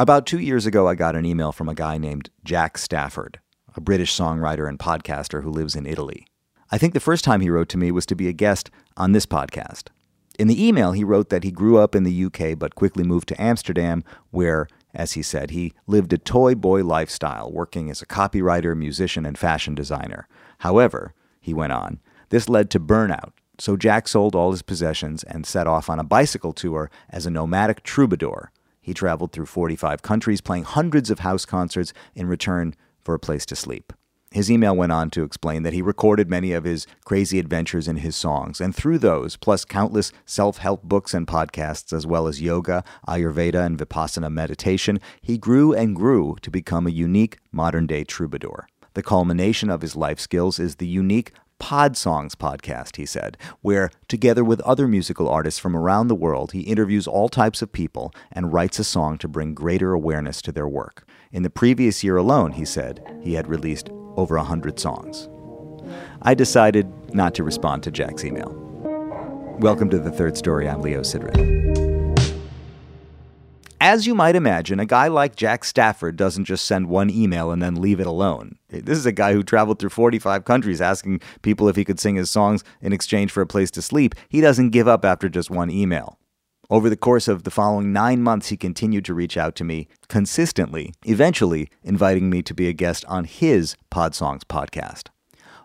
About two years ago, I got an email from a guy named Jack Stafford, a British songwriter and podcaster who lives in Italy. I think the first time he wrote to me was to be a guest on this podcast. In the email, he wrote that he grew up in the UK but quickly moved to Amsterdam, where, as he said, he lived a toy boy lifestyle, working as a copywriter, musician, and fashion designer. However, he went on, this led to burnout, so Jack sold all his possessions and set off on a bicycle tour as a nomadic troubadour. He traveled through 45 countries, playing hundreds of house concerts in return for a place to sleep. His email went on to explain that he recorded many of his crazy adventures in his songs, and through those, plus countless self help books and podcasts, as well as yoga, Ayurveda, and Vipassana meditation, he grew and grew to become a unique modern day troubadour. The culmination of his life skills is the unique Pod Songs podcast, he said, where, together with other musical artists from around the world, he interviews all types of people and writes a song to bring greater awareness to their work. In the previous year alone, he said, he had released over a 100 songs. I decided not to respond to Jack's email. Welcome to the third story. I'm Leo Sidran. As you might imagine, a guy like Jack Stafford doesn't just send one email and then leave it alone. This is a guy who traveled through 45 countries asking people if he could sing his songs in exchange for a place to sleep. He doesn't give up after just one email. Over the course of the following nine months, he continued to reach out to me consistently, eventually inviting me to be a guest on his Pod Songs podcast.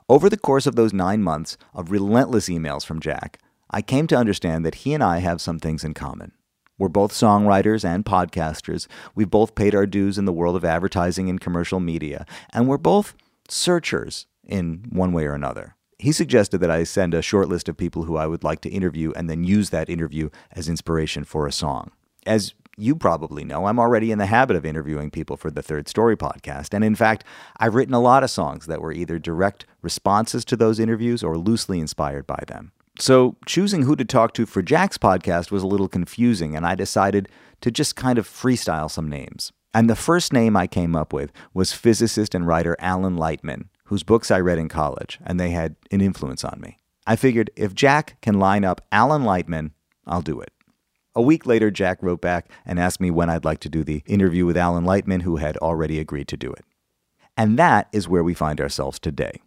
Over the course of those nine months of relentless emails from Jack, I came to understand that he and I have some things in common. We're both songwriters and podcasters. We've both paid our dues in the world of advertising and commercial media, and we're both searchers in one way or another. He suggested that I send a short list of people who I would like to interview and then use that interview as inspiration for a song. As you probably know, I'm already in the habit of interviewing people for the Third Story podcast. And in fact, I've written a lot of songs that were either direct responses to those interviews or loosely inspired by them. So, choosing who to talk to for Jack's podcast was a little confusing, and I decided to just kind of freestyle some names. And the first name I came up with was physicist and writer Alan Lightman, whose books I read in college, and they had an influence on me. I figured if Jack can line up Alan Lightman, I'll do it. A week later, Jack wrote back and asked me when I'd like to do the interview with Alan Lightman, who had already agreed to do it. And that is where we find ourselves today.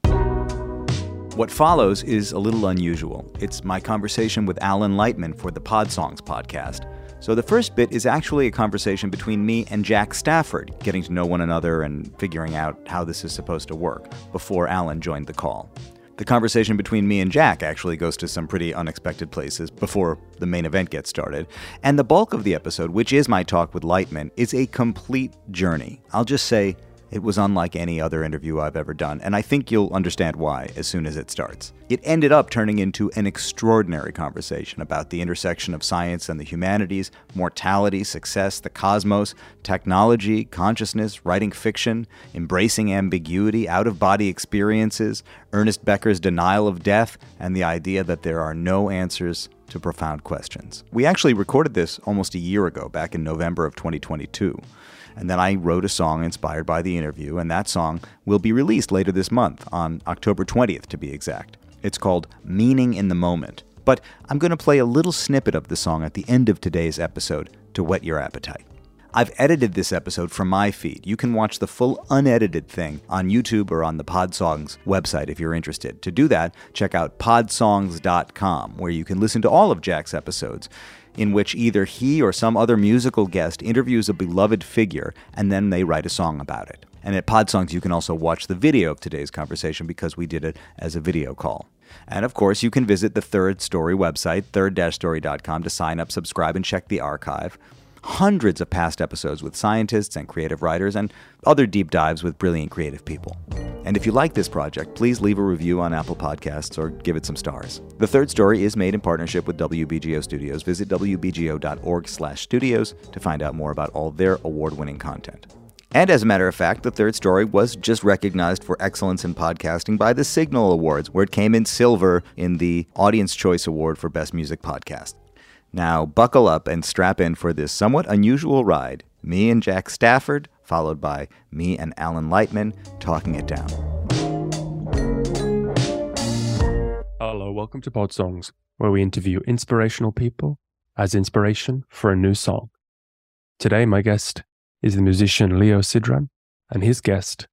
What follows is a little unusual. It's my conversation with Alan Lightman for the Pod Songs podcast. So the first bit is actually a conversation between me and Jack Stafford, getting to know one another and figuring out how this is supposed to work before Alan joined the call. The conversation between me and Jack actually goes to some pretty unexpected places before the main event gets started. And the bulk of the episode, which is my talk with Lightman, is a complete journey. I'll just say it was unlike any other interview I've ever done, and I think you'll understand why as soon as it starts. It ended up turning into an extraordinary conversation about the intersection of science and the humanities, mortality, success, the cosmos, technology, consciousness, writing fiction, embracing ambiguity, out of body experiences, Ernest Becker's denial of death, and the idea that there are no answers to profound questions. We actually recorded this almost a year ago, back in November of 2022. And then I wrote a song inspired by the interview, and that song will be released later this month, on October 20th to be exact. It's called Meaning in the Moment. But I'm going to play a little snippet of the song at the end of today's episode to whet your appetite. I've edited this episode from my feed. You can watch the full unedited thing on YouTube or on the Podsongs website if you're interested. To do that, check out podsongs.com, where you can listen to all of Jack's episodes in which either he or some other musical guest interviews a beloved figure and then they write a song about it. And at Podsongs, you can also watch the video of today's conversation because we did it as a video call. And of course, you can visit the Third Story website, third-story.com, to sign up, subscribe, and check the archive hundreds of past episodes with scientists and creative writers and other deep dives with brilliant creative people. And if you like this project, please leave a review on Apple Podcasts or give it some stars. The third story is made in partnership with WBGO Studios. Visit wbgo.org/studios to find out more about all their award-winning content. And as a matter of fact, the third story was just recognized for excellence in podcasting by the Signal Awards, where it came in silver in the Audience Choice Award for Best Music Podcast. Now, buckle up and strap in for this somewhat unusual ride. Me and Jack Stafford, followed by me and Alan Lightman, talking it down. Hello, welcome to Pod Songs, where we interview inspirational people as inspiration for a new song. Today, my guest is the musician Leo Sidran, and his guest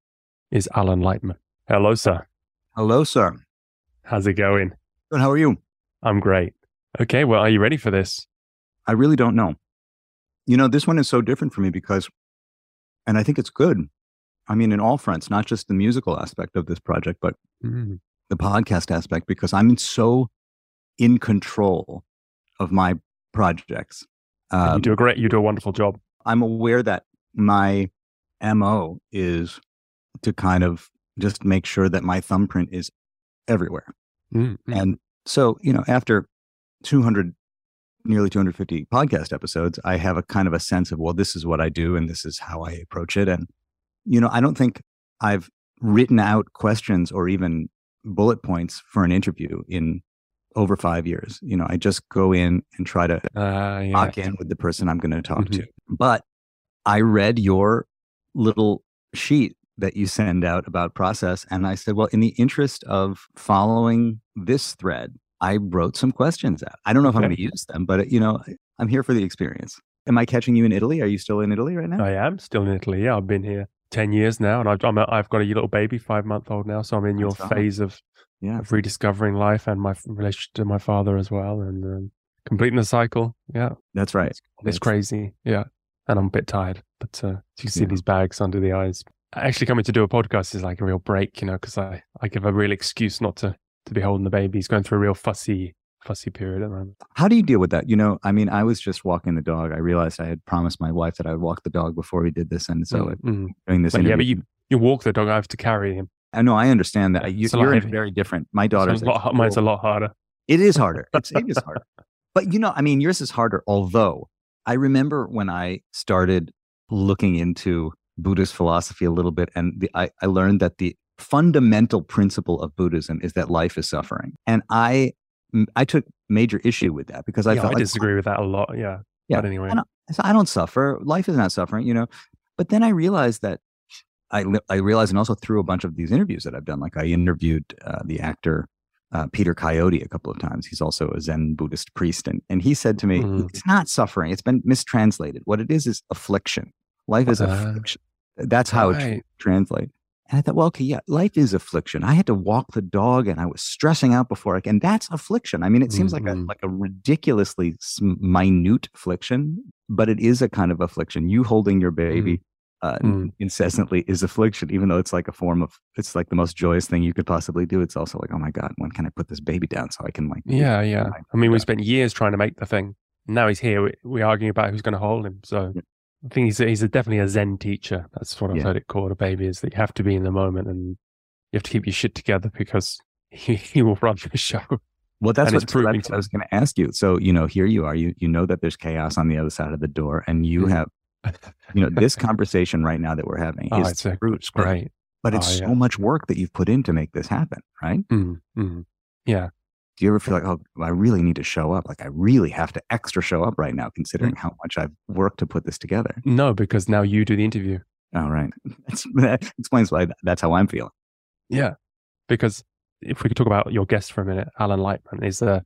is Alan Lightman. Hello, sir. Hello, sir. How's it going? Good. How are you? I'm great. Okay, well, are you ready for this? I really don't know. You know, this one is so different for me because, and I think it's good. I mean, in all fronts, not just the musical aspect of this project, but Mm. the podcast aspect, because I'm so in control of my projects. you Um, do a great, you do a wonderful job. I'm aware that my MO is to kind of just make sure that my thumbprint is everywhere. Mm, mm. And so, you know, after 200, nearly 250 podcast episodes, I have a kind of a sense of, well, this is what I do and this is how I approach it. And, you know, I don't think I've written out questions or even bullet points for an interview in over five years. You know, I just go in and try to Uh, yeah. lock in with the person I'm going to talk Mhm. to. But I read your little sheet that you send out about process. And I said, well, in the interest of following this thread, I wrote some questions out. I don't know if I'm going to use them, but you know, I'm here for the experience. Am I catching you in Italy? Are you still in Italy right now? I am still in Italy. Yeah, I've been here 10 years now, and I've, I'm a, I've got a little baby, five month old now. So I'm in your That's awesome. phase of, Yeah. of rediscovering life and my relationship to my father as well, and um, completing the cycle. Yeah, That's right. it's, it's It's- crazy. Yeah, and I'm a bit tired, but uh, you can see Yeah. these bags under the eyes. Actually, coming to do a podcast is like a real break, you know, because I, I give a real excuse not to to be holding the baby. He's going through a real fussy fussy period at the moment. How do you deal with that? You know, I mean, I was just walking the dog. I realized I had promised my wife that I would walk the dog before we did this. And so Mm, mm. during this But yeah, but you you walk the dog. I have to carry him. I know I understand that. Yeah, You, it's a lot you're very different. My daughter's it's a lot, mine's a "Oh, lot harder. It is harder. It's, it is harder. But you know, I mean, yours is harder. Although I remember when I started looking into Buddhist philosophy a little bit, and the, I, I learned that the fundamental principle of Buddhism is that life is suffering. And I I took major issue with that because I yeah, I like, disagree with that a lot. Yeah. Yeah, But anyway. I don't, I don't suffer. Life is not suffering, you know. But then I realized that I I realized, and also through a bunch of these interviews that I've done, like I interviewed uh, the actor uh, Peter Coyote a couple of times. He's also a Zen Buddhist priest, and and he said to me, Mhm. "It's not suffering. It's been mistranslated. What it is is affliction. Life is Ah. affliction. That's how it Right. Translate." And I thought, well, okay, yeah, life is affliction. I had to walk the dog, and I was stressing out before I, and that's affliction. I mean, it seems like a like a ridiculously minute affliction, but it is a kind of affliction. You holding your baby uh, Mm. incessantly is affliction, even though it's like a form of it's like the most joyous thing you could possibly do. It's also like, oh my god, when can I put this baby down so I can like Yeah, yeah. I mean, we spent years trying to make the thing. Now he's here. We, we're arguing about who's going to hold him. So. I think he's a, he's a, definitely a Zen teacher. That's what I've Yeah. heard it called. A baby is that you have to be in the moment and you have to keep your shit together because he, he will run the show. Well, that's And what, it's that's proving what I was going to ask you. So, you know, here you are. You you know that there's chaos on the other side of the door, and you have, you know, this conversation right now that we're having Oh, is it's, a, it's great. but it's Oh, so much work that you've put in to make this happen, right? Mm, mm. Yeah. Do you ever feel like, oh, I really need to show up? Like, I really have to extra show up right now, Mm. considering how much I've worked to put this together. No, because now you do the interview. All right, that's, that explains why that's how I'm feeling. Yeah. Because if we could talk about your guest for a minute, Alan Lightman is a,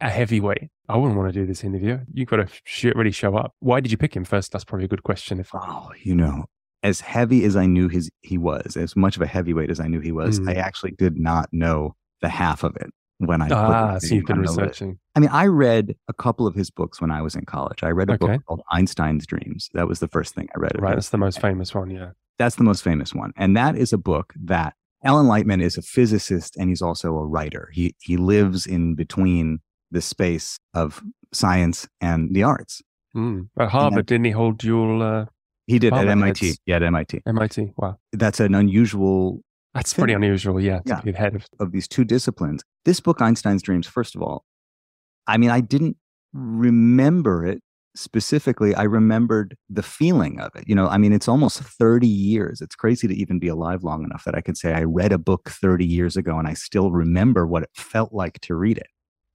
a heavyweight. I wouldn't want to do this interview. You've got to sh- really show up. Why did you pick him first? That's probably a good question. If Oh, you know, as heavy as I knew his he was, as much of a heavyweight as I knew he was, Mm. I actually did not know the half of it when I ah, so you've been on the list. researching. I mean, I read a couple of his books when I was in college. I read a Okay. book called Einstein's Dreams. That was the first thing I read. Right, that's the most famous one. Yeah. That's the most famous one. And that is a book that Alan Lightman is a physicist and he's also a writer. He he lives in between the space of science and the arts. Mm. At Harvard, didn't he hold dual uh, He did at MIT. heads. Yeah, at MIT. MIT? Wow, That's an unusual that's pretty unusual. Yeah, to Yeah. be the head of. of these two disciplines. This book, Einstein's Dreams, first of all, I mean, I didn't remember it specifically. I remembered the feeling of it. You know, I mean, it's almost 30 years. It's crazy to even be alive long enough that I could say I read a book 30 years ago and I still remember what it felt like to read it.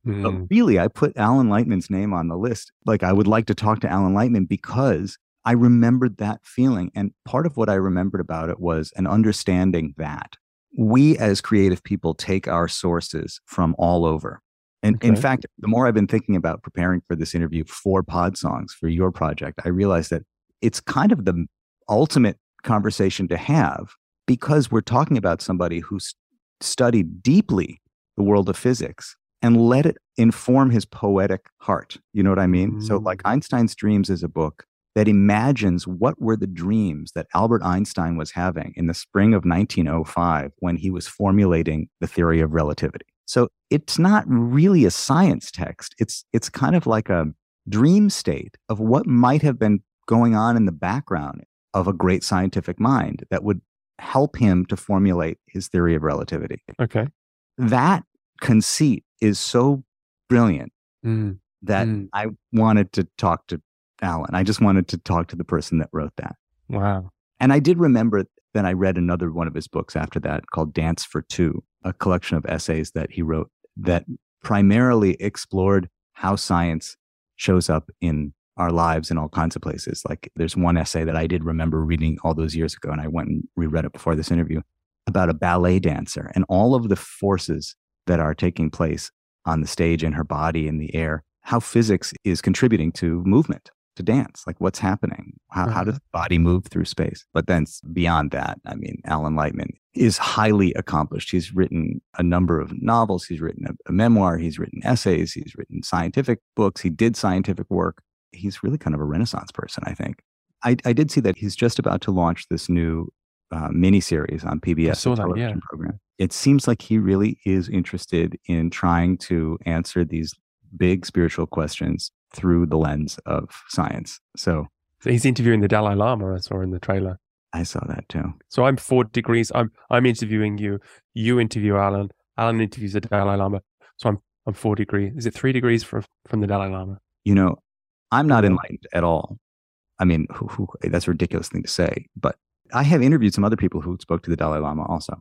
But Mm. really, I put Alan Lightman's name on the list. Like, I would like to talk to Alan Lightman because I remembered that feeling. And part of what I remembered about it was an understanding that we as creative people take our sources from all over. And in fact, the more I've been thinking about preparing for this interview for Pod Songs, for your project, I realized that it's kind of the ultimate conversation to have because we're talking about somebody who's studied deeply the world of physics and let it inform his poetic heart. You know what I mean? Mm. So, like mm. Einstein's Dreams is a book that imagines what were the dreams that Albert Einstein was having in the spring of 1905 when he was formulating the theory of relativity. So it's not really a science text. It's it's kind of like a dream state of what might have been going on in the background of a great scientific mind that would help him to formulate his theory of relativity. Okay. That conceit is so brilliant mm. that mm. I wanted to talk to Alan. I just wanted to talk to the person that wrote that. Wow. And I did remember that I read another one of his books after that called Dance for Two, a collection of essays that he wrote that primarily explored how science shows up in our lives in all kinds of places. Like there's one essay that I did remember reading all those years ago, and I went and reread it before this interview about a ballet dancer and all of the forces that are taking place on the stage in her body in the air, how physics is contributing to movement to dance like what's happening? How, how does uh-huh. the body move through space? But then beyond that i mean alan lightman is highly accomplished. He's written a number of novels. He's written a, a memoir. He's written essays. He's written scientific books. He did scientific work. He's really kind of a renaissance person i think. I, I did see that he's just about to launch this new uh, mini series on pbs television that, yeah. program. It seems like he really is interested in trying to answer these big spiritual questions through the lens of science. So, so he's interviewing the Dalai Lama. I saw in the trailer. I saw that too. So I'm four degrees. I'm I'm interviewing you. You interview Alan. Alan interviews the Dalai Lama. So I'm I'm four degrees. Is it three degrees from from the Dalai Lama? You know, I'm not enlightened at all. I mean, who, who, that's a ridiculous thing to say. But I have interviewed some other people who spoke to the Dalai Lama also.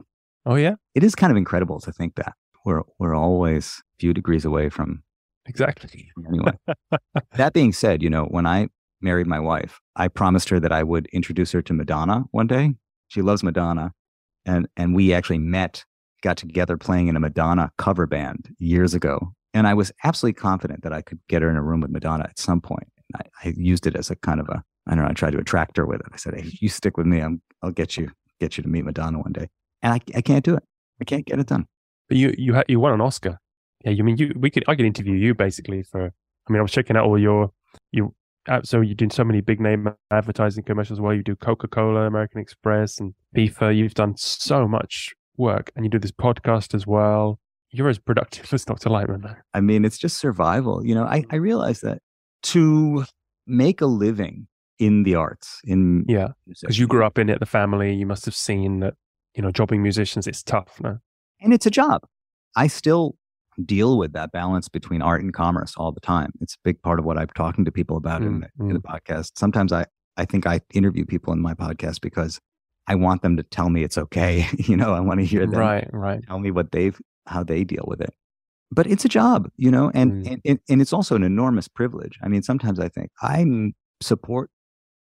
Oh yeah, it is kind of incredible to think that we're we're always a few degrees away from Exactly. anyway, that being said, you know, when I married my wife, I promised her that I would introduce her to Madonna one day. She loves Madonna. And, and we actually met, got together playing in a Madonna cover band years ago. And I was absolutely confident that I could get her in a room with Madonna at some point. And I, I used it as a kind of a, I don't know, I tried to attract her with it. I said, Hey, you stick with me. I'm, I'll get you, get you to meet Madonna one day. And I, I can't do it. I can't get it done. But you, you, ha- you won an Oscar yeah, you mean you? We could I could interview you basically for. I mean, I was checking out all your you. So you're doing so many big name advertising commercials. Well, you do Coca Cola, American Express, and FIFA. You've done so much work, and you do this podcast as well. You're as productive as Dr. Lightman. I mean, it's just survival. You know, I I realize that to make a living in the arts, in yeah, because you grew up in it, the family. You must have seen that. You know, jobbing musicians, it's tough, no? And it's a job. I still deal with that balance between art and commerce all the time. It's a big part of what I'm talking to people about mm, in, the, mm. in, the, podcast. Sometimes I, I think I interview people in my podcast because I want them to tell me it's okay. you know, I want to hear them right, right. tell me what they've, how they deal with it. But it's a job, you know, and, mm. and, and it's also an enormous privilege. I mean, sometimes I think I support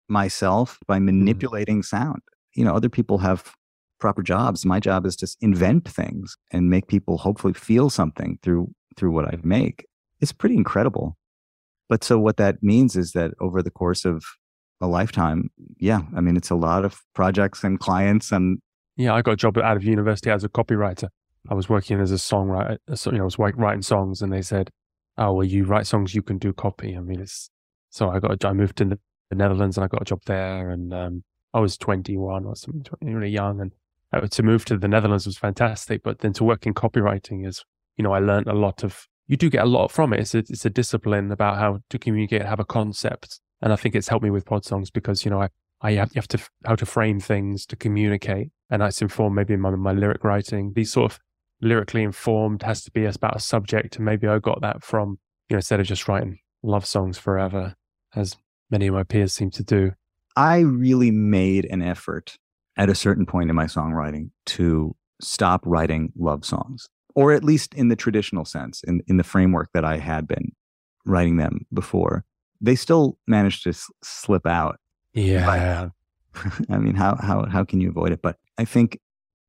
myself by mm. manipulating sound. You know, other people have proper jobs. My job is to invent things and make people hopefully feel something through through what I make. It's pretty incredible. But so what that means is that over the course of a lifetime, yeah, I mean it's a lot of projects and clients and yeah, I got a job out of university as a copywriter. I was working as a songwriter, so you know, I was writing songs, and they said, "Oh, well, you write songs, you can do copy." I mean, it's so I got a, I moved to the Netherlands and I got a job there, and um, I was 21 or something, really young, and uh, to move to the Netherlands was fantastic, but then to work in copywriting is, you know, I learned a lot of. You do get a lot from it. It's a, it's a discipline about how to communicate, have a concept, and I think it's helped me with pod songs because you know I I have, you have to how to frame things to communicate, and that's informed maybe my my lyric writing. These sort of lyrically informed has to be about a subject, and maybe I got that from you know instead of just writing love songs forever, as many of my peers seem to do. I really made an effort at a certain point in my songwriting to stop writing love songs, or at least in the traditional sense, in, in the framework that I had been writing them before. They still managed to s- slip out. Yeah. But, I mean, how, how, how can you avoid it? But I think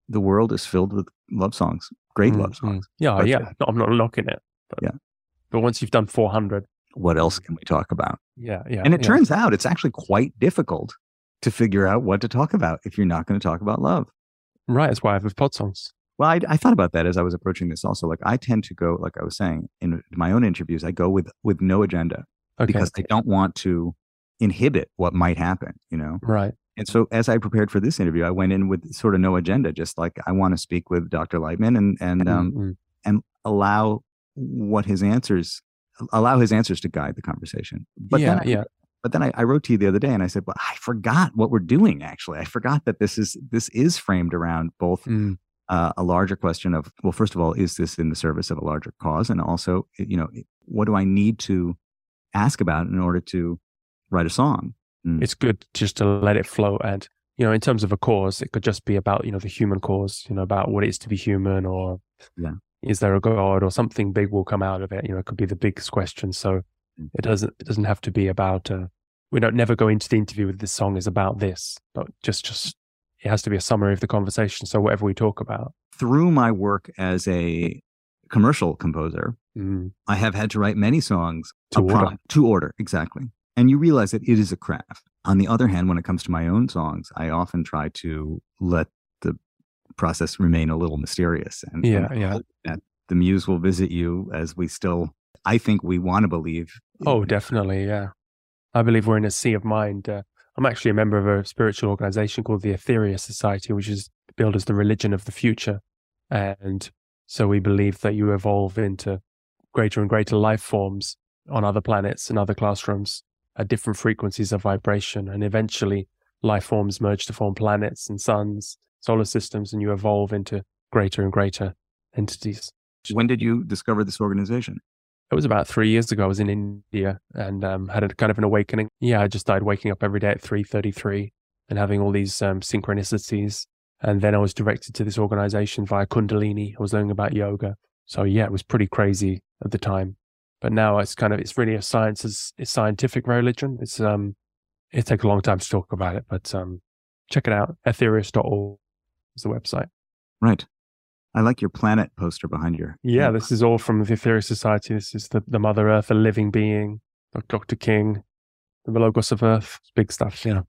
the world is filled with love songs, great mm-hmm. love songs. Yeah, yeah. No, I'm not knocking it. But, yeah. But once you've done 400, what else can we talk about? Yeah, yeah. And it yeah. turns out it's actually quite difficult to figure out what to talk about if you're not going to talk about love. right. That's why I have pod songs. Well, I, I thought about that as I was approaching this also. Like I tend to go, like I was saying in my own interviews, I go with with no agenda Okay. because I don't want to inhibit what might happen, you know? right. And so as I prepared for this interview, I went in with sort of no agenda, just like I want to speak with Dr. Lightman and, and, um, Mm, mm. and allow what his answers, allow his answers to guide the conversation. But yeah, then I, yeah. But then I, I wrote to you the other day and I said, well, I forgot what we're doing. Actually, I forgot that this is, this is framed around both Mm, uh, a larger question of, well, first of all, is this in the service of a larger cause? And also, you know, what do I need to ask about in order to write a song? It's good just to let it flow. And, you know, in terms of a cause, it could just be about, you know, the human cause, you know, about what it is to be human or Yeah. is there a God or something big will come out of it. You know, it could be the biggest question. So Mm. It doesn't, it doesn't have to be about, uh, we don't never go into the interview with this song is about this, but just, just, it has to be a summary of the conversation. So whatever we talk about. Through my work as a commercial composer, Mm, I have had to write many songs To order. To order, exactly. And you realize that it is a craft. On the other hand, when it comes to my own songs, I often try to let the process remain a little mysterious and, Yeah, and yeah. that the muse will visit you as we still, I think we want to believe. Oh, definitely. Yeah. I believe we're in a sea of mind. Uh, I'm actually a member of a spiritual organization called the Aetherius Society, which is billed as the religion of the future. And so we believe that you evolve into greater and greater life forms on other planets and other classrooms at different frequencies of vibration. And eventually life forms merge to form planets and suns, solar systems, and you evolve into greater and greater entities. When did you discover this organization? It was about three years ago. I was in India and um, had a kind of an awakening. Yeah, I just started waking up every day at three thirty-three and having all these um, synchronicities. And then I was directed to this organization via Kundalini. I was learning about yoga. So yeah, it was pretty crazy at the time. But now it's kind of it's really a science, it's, it's scientific religion. It's um, it takes a long time to talk about it, but um, check it out. Aetherius.org is the website. Right. I like your planet poster behind your. Yeah, this is all from the Aetherius Society. This is the, the Mother Earth, a living being, Dr. King, the Logos of Earth. Big stuff, yeah.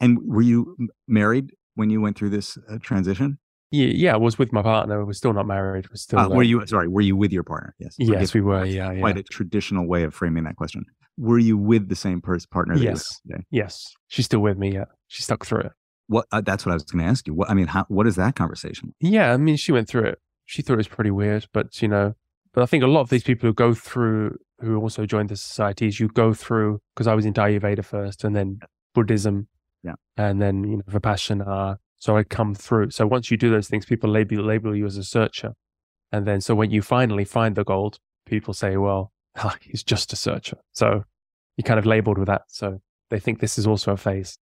And were you married when you went through this uh, transition? Yeah, yeah, I was with my partner. We're still not married. We're still. Uh, uh, were you sorry? Were you with your partner? Yes. Yes, we were. Yeah, yeah. Quite a traditional way of framing that question. Were you with the same person partner? You Yes. Yes, she's still with me. Yeah, she stuck through it. What? Uh, that's what I was going to ask you. What? I mean, how, what is that conversation? Yeah, I mean, she went through it. She thought it was pretty weird, but you know, but I think a lot of these people who go through, who also join the societies, you go through because I was into Ayurveda first, and then Buddhism, Yeah. and then you know Vipassana. So I come through. So once you do those things, people label label you as a searcher, and then so when you finally find the gold, people say, "Well, he's just a searcher." So you're kind of labeled with that. So they think this is also a phase.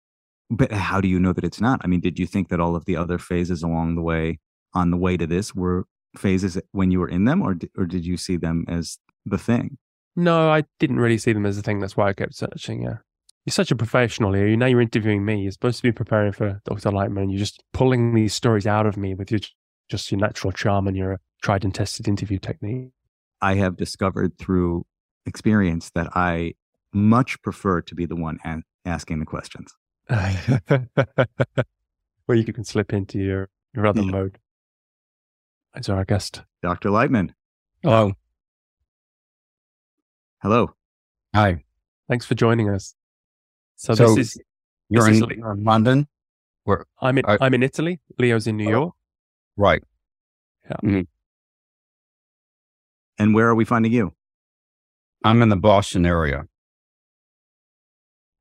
But how do you know that it's not? I mean, did you think that all of the other phases along the way, on the way to this, were phases when you were in them, or or did you see them as the thing? No, I didn't really see them as a thing. That's why I kept searching. Yeah. You're such a professional here. You now you're interviewing me. You're supposed to be preparing for Dr. Lightman. You're just pulling these stories out of me with your just your natural charm and your tried and tested interview technique. I have discovered through experience that I much prefer to be the one asking the questions. Where you can slip into your, your other Yeah. mode. As our guest. Dr. Lightman, Hello. hello. Hi. Thanks for joining us. So, So- this is You're This in, is like- you're in London? I'm in I- I'm in Italy. Leo's in New Oh. York. Right. Yeah mm-hmm. and where are we finding you? I'm in the Boston area.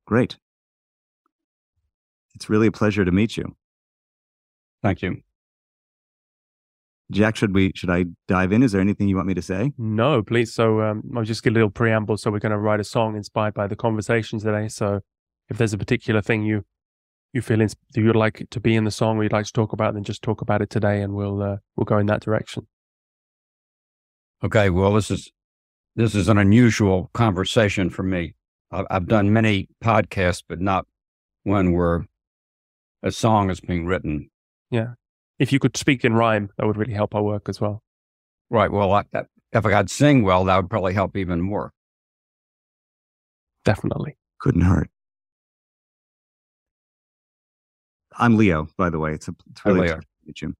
Great. It's really a pleasure to meet you. Thank you. Jack, should we should I dive in? Is there anything you want me to say? No, please. So um, I'll just give a little preamble. So we're going to write a song inspired by the conversation today. So if there's a particular thing you you feel ins- you'd like to be in the song or you'd like to talk about, then just talk about it today, and we'll uh, we'll go in that direction. Okay. Well, this is this is an unusual conversation for me. I've, I've done many podcasts, but not one where a song is being written. Yeah. If you could speak in rhyme, that would really help our work as well. Right. Well, I, that, if I could sing well, that would probably help even more. Definitely. Couldn't hurt. I'm Leo, by the way. It's, a, it's really Leo. to meet you.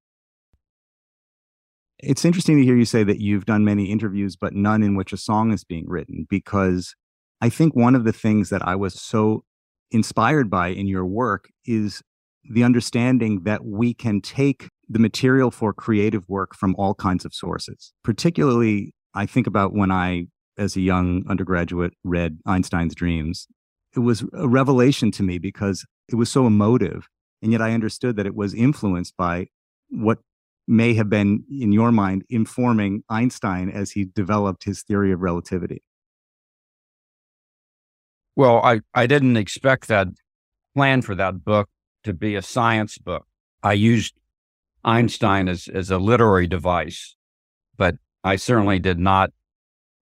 It's interesting to hear you say that you've done many interviews, but none in which a song is being written, because I think one of the things that I was so inspired by in your work is the understanding that we can take the material for creative work from all kinds of sources. Particularly, I think about when I, as a young undergraduate, read Einstein's Dreams. It was a revelation to me because it was so emotive. And yet I understood that it was influenced by what may have been, in your mind, informing Einstein as he developed his theory of relativity. Well, I, I didn't expect that plan for that book to be a science book. I used Einstein as, as a literary device, but I certainly did not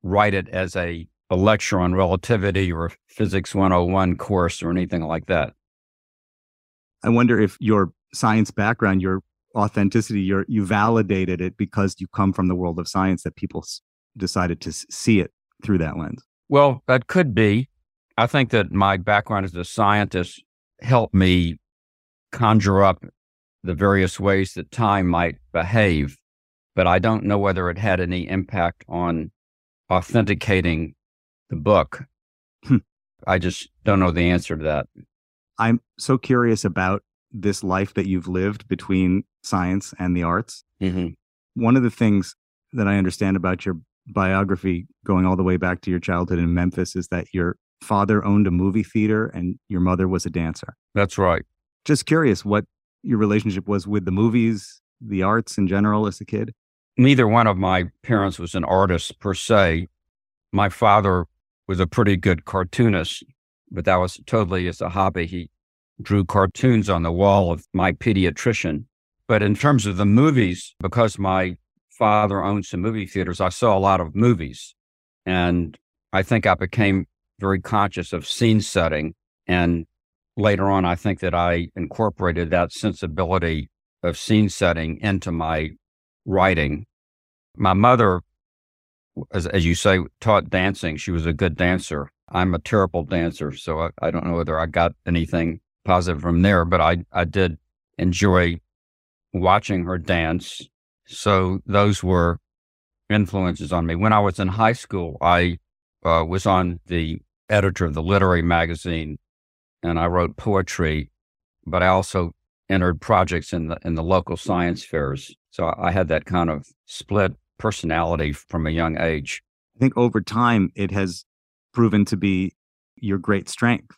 write it as a, a lecture on relativity or a physics 101 course or anything like that. I wonder if your science background, your authenticity, your you validated it because you come from the world of science that people s- decided to s- see it through that lens. Well, that could be. I think that my background as a scientist helped me conjure up the various ways that time might behave, but I don't know whether it had any impact on authenticating the book. Hmm. I just don't know the answer to that. I'm so curious about this life that you've lived between science and the arts. Mm-hmm. One of the things that I understand about your biography, going all the way back to your childhood in Memphis, is that your father owned a movie theater and your mother was a dancer. That's right. Just curious what your relationship was with the movies, the arts in general as a kid. Neither one of my parents was an artist per se. My father was a pretty good cartoonist, but that was totally as a hobby. He drew cartoons on the wall of my pediatrician. But in terms of the movies, because my father owned some movie theaters, I saw a lot of movies. And I think I became very conscious of scene setting. And later on, I think that I incorporated that sensibility of scene setting into my writing. My mother, as, as you say, taught dancing. She was a good dancer. I'm a terrible dancer, so I, I don't know whether I got anything positive from there, but I, I did enjoy watching her dance. So those were influences on me. When I was in high school, I uh, was on the editor of the literary magazine and I wrote poetry, but I also entered projects in the in the local science fairs. So I had that kind of split personality from a young age. I think over time it has proven to be your great strength.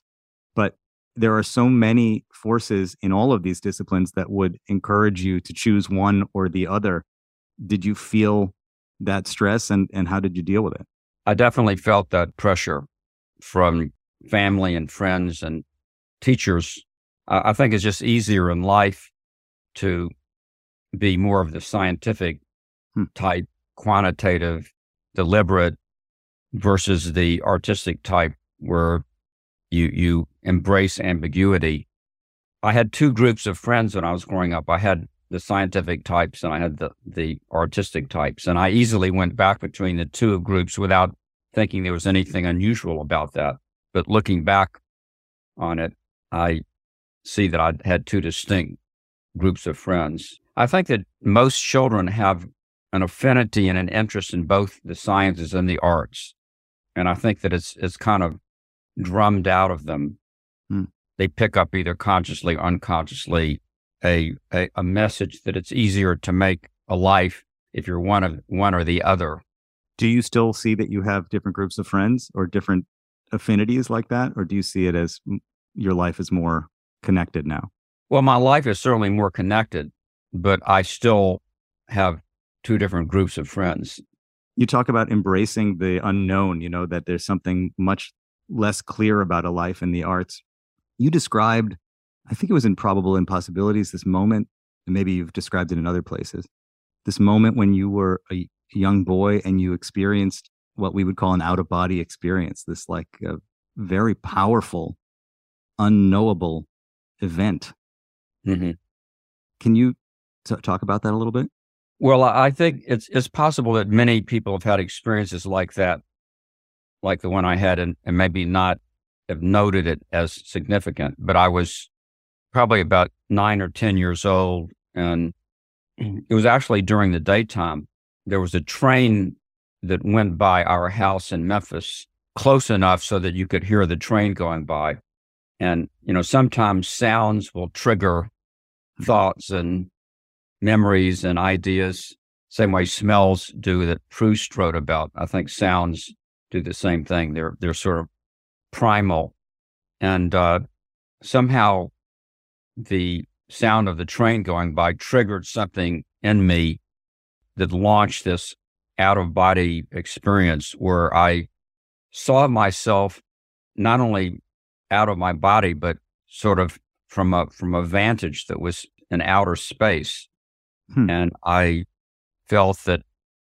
But there are so many forces in all of these disciplines that would encourage you to choose one or the other. Did you feel that stress and, and how did you deal with it? I definitely felt that pressure from family and friends and teachers. I I think it's just easier in life to be more of the scientific Hmm. type, quantitative, deliberate versus the artistic type where you you embrace ambiguity. I had two groups of friends when I was growing up. I had the scientific types and I had the the artistic types, and I easily went back between the two groups without thinking there was anything unusual about that. But looking back on it, I see that I had two distinct groups of friends. I think that most children have an affinity and an interest in both the sciences and the arts. And I think that it's it's kind of drummed out of them. Hmm. They pick up either consciously, or unconsciously, a, a a message that it's easier to make a life if you're one of one or the other. Do you still see that you have different groups of friends or different affinities like that? Or do you see it as your life is more connected now? Well, my life is certainly more connected, but I still have two different groups of friends. You talk about embracing the unknown, you know, that there's something much less clear about a life in the arts. You described, I think it was in Probable Impossibilities, this moment, and maybe you've described it in other places, this moment when you were a young boy and you experienced what we would call an out of body experience, this like a very powerful, unknowable event. Mm-hmm. Can you t- talk about that a little bit? Well, I think it's it's possible that many people have had experiences like that, like the one I had, and, and maybe not have noted it as significant. But I was probably about nine or 10 years old. And it was actually during the daytime. There was a train that went by our house in Memphis close enough so that you could hear the train going by. And, you know, sometimes sounds will trigger thoughts and memories and ideas, same way smells do that Proust wrote about. I think sounds do the same thing. They're, they're sort of primal. And uh, somehow the sound of the train going by triggered something in me that launched this out of body experience where I saw myself not only out of my body, but sort of from a from a vantage that was in outer space. Hmm. And I felt that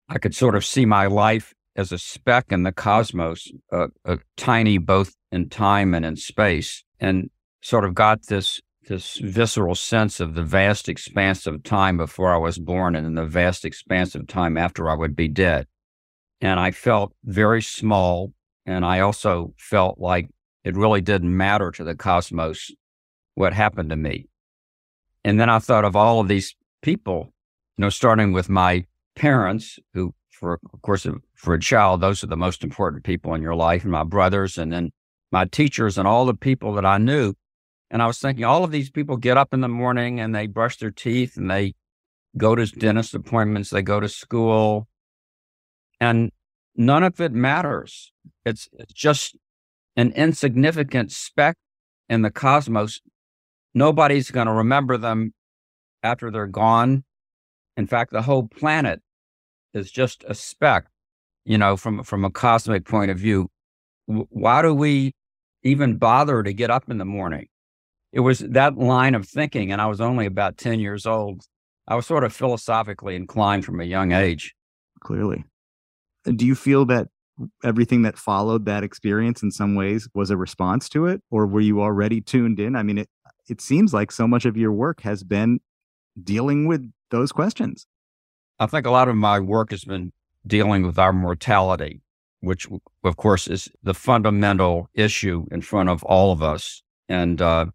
I could sort of see my life as a speck in the cosmos, a, a tiny both in time and in space, and sort of got this this visceral sense of the vast expanse of time before I was born and then the vast expanse of time after I would be dead. And I felt very small. And I also felt like it really didn't matter to the cosmos what happened to me. And then I thought of all of these people, you know, starting with my parents, who, for of course, for a child, those are the most important people in your life, and my brothers, and then my teachers, and all the people that I knew and I was thinking, all of these people get up in the morning and they brush their teeth and they go to dentist appointments, they go to school, and none of it matters. It's, it's just an insignificant speck in the cosmos. Nobody's going to remember them after they're gone. In fact, the whole planet is just a speck, you know, from, from a cosmic point of view. Why do we even bother to get up in the morning? it was that line of thinking, and I was only about 10 years old. I was sort of philosophically inclined from a young age. Clearly. Do you feel that everything that followed that experience in some ways was a response to it, or were you already tuned in? I mean, it, it seems like so much of your work has been dealing with those questions. I think a lot of my work has been dealing with our mortality, which, of course, is the fundamental issue in front of all of us. And uh,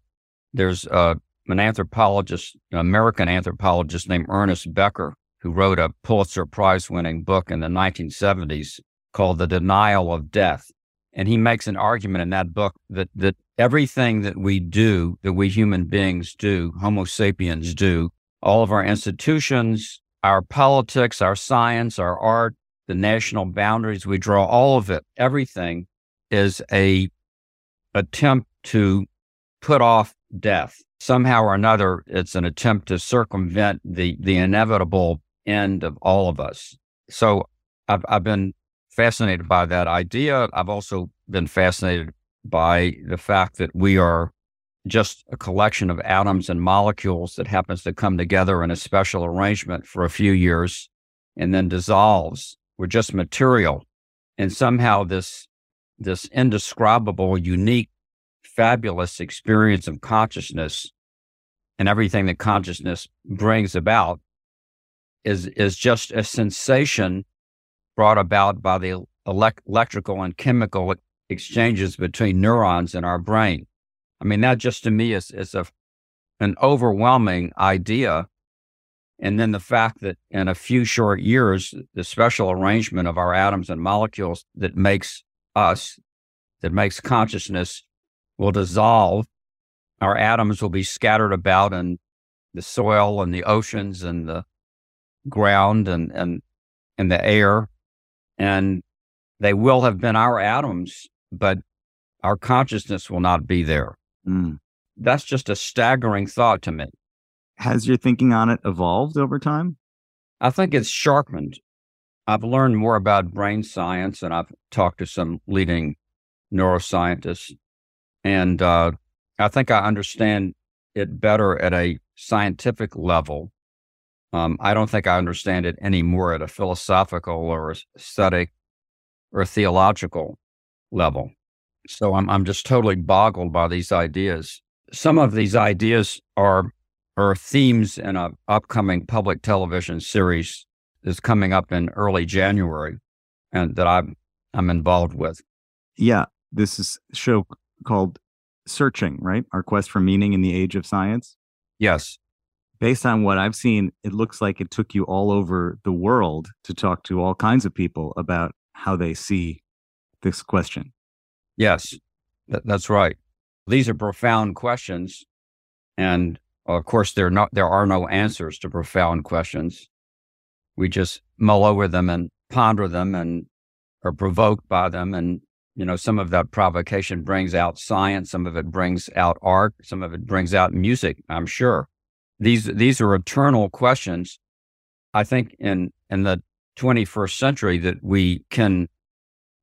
there's uh, an anthropologist, an American anthropologist named Ernest Becker, who wrote a Pulitzer Prize winning book in the 1970s called The Denial of Death. And he makes an argument in that book that, that everything that we do, that we human beings do, Homo sapiens do, all of our institutions, our politics, our science, our art, the national boundaries we draw, all of it, everything is a attempt to put off death. Somehow or another, it's an attempt to circumvent the, the inevitable end of all of us. So I've, I've been fascinated by that idea. I've also been fascinated by the fact that we are just a collection of atoms and molecules that happens to come together in a special arrangement for a few years and then dissolves. We're just material. And somehow this, this indescribable, unique fabulous experience of consciousness and everything that consciousness brings about is is just a sensation brought about by the elect- electrical and chemical exchanges between neurons in our brain. I mean, that just to me is is a an overwhelming idea. And then the fact that in a few short years, the special arrangement of our atoms and molecules that makes us, that makes consciousness will dissolve. Our atoms will be scattered about in the soil and the oceans and the ground and, and, and the air. And they will have been our atoms, but our consciousness will not be there. Mm. That's just a staggering thought to me. Has your thinking on it evolved over time? I think it's sharpened. I've learned more about brain science and I've talked to some leading neuroscientists and uh, I think I understand it better at a scientific level. Um, I don't think I understand it anymore at a philosophical or aesthetic or theological level. So I'm I'm just totally boggled by these ideas. Some of these ideas are are themes in an upcoming public television series that's coming up in early January, and that I'm I'm involved with. Yeah, this is show called Searching, right? Our Quest for Meaning in the Age of Science. Yes. Based on what I've seen, it looks like it took you all over the world to talk to all kinds of people about how they see this question. Yes, that's right. These are profound questions. And of course, there, not, there are no answers to profound questions. We just mull over them and ponder them and are provoked by them. And, you know, some of that provocation brings out science, some of it brings out art, some of it brings out music, I'm sure. These, these are eternal questions. I think in, in the 21st century that we can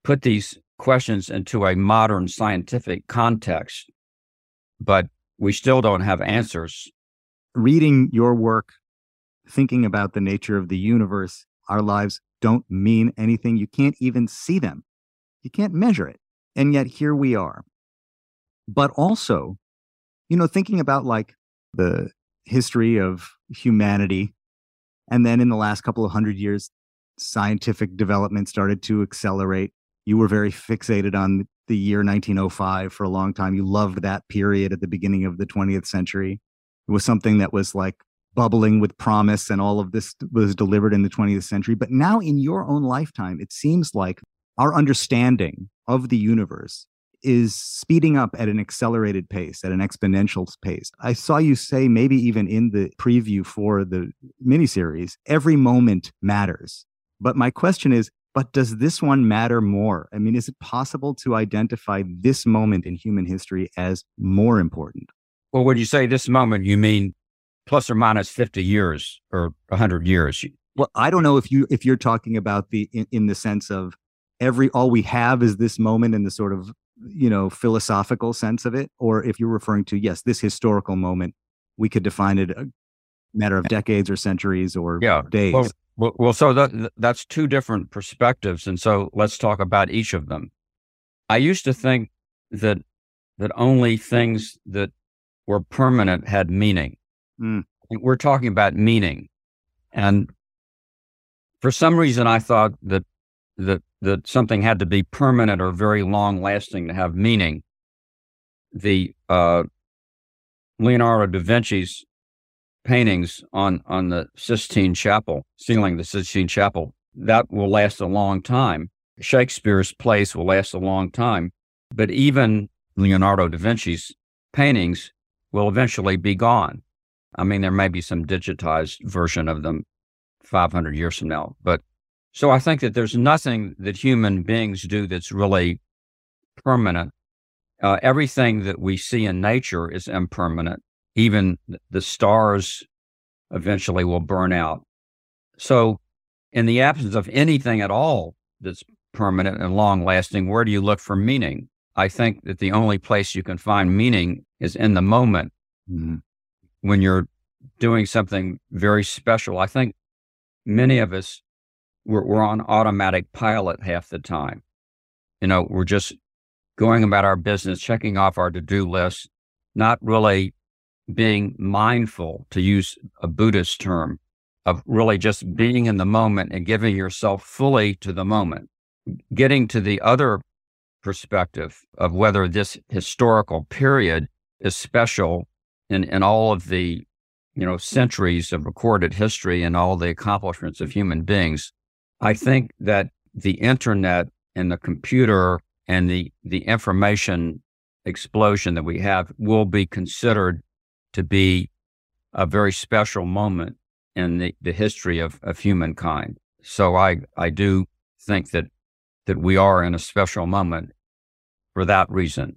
put these questions into a modern scientific context, but we still don't have answers. Reading your work, thinking about the nature of the universe, our lives don't mean anything. You can't even see them, you can't measure it. And yet here we are. But also, you know, thinking about like the history of humanity. And then in the last couple of hundred years, scientific development started to accelerate. You were very fixated on the year 1905 for a long time. You loved that period at the beginning of the 20th century. It was something that was like bubbling with promise, and all of this was delivered in the 20th century. But now, in your own lifetime, it seems like our understanding of the universe is speeding up at an accelerated pace, at an exponential pace. I saw you say, maybe even in the preview for the miniseries, every moment matters. But my question is, but does this one matter more? I mean, is it possible to identify this moment in human history as more important? Well, when you say this moment, you mean plus or minus 50 years or 100 years? Well, I don't know if you if you're talking about the in, in the sense of every all we have is this moment and the sort of you know philosophical sense of it or if you're referring to yes this historical moment we could define it a matter of decades or centuries or yeah. days well, well, well, so that, that's two different perspectives, and so let's talk about each of them. I used to think that that only things that were permanent had meaning. Mm. We're talking about meaning, and for some reason, I thought that that that something had to be permanent or very long lasting to have meaning. The uh, Leonardo da Vinci's paintings on on the Sistine Chapel, ceiling the Sistine Chapel, that will last a long time. Shakespeare's plays will last a long time, but even Leonardo da Vinci's paintings will eventually be gone. I mean, there may be some digitized version of them 500 years from now, but so I think that there's nothing that human beings do that's really permanent. Uh, everything that we see in nature is impermanent even the stars eventually will burn out. So, in the absence of anything at all that's permanent and long lasting, where do you look for meaning? I think that the only place you can find meaning is in the moment mm-hmm. when you're doing something very special. I think many of us, we're, we're on automatic pilot half the time. You know, we're just going about our business, checking off our to do list, not really being mindful, to use a Buddhist term, of really just being in the moment and giving yourself fully to the moment. Getting to the other perspective of whether this historical period is special in, in all of the you know centuries of recorded history and all the accomplishments of human beings i think that the internet and the computer and the the information explosion that we have will be considered to be a very special moment in the, the history of, of humankind. So I, I do think that, that we are in a special moment for that reason.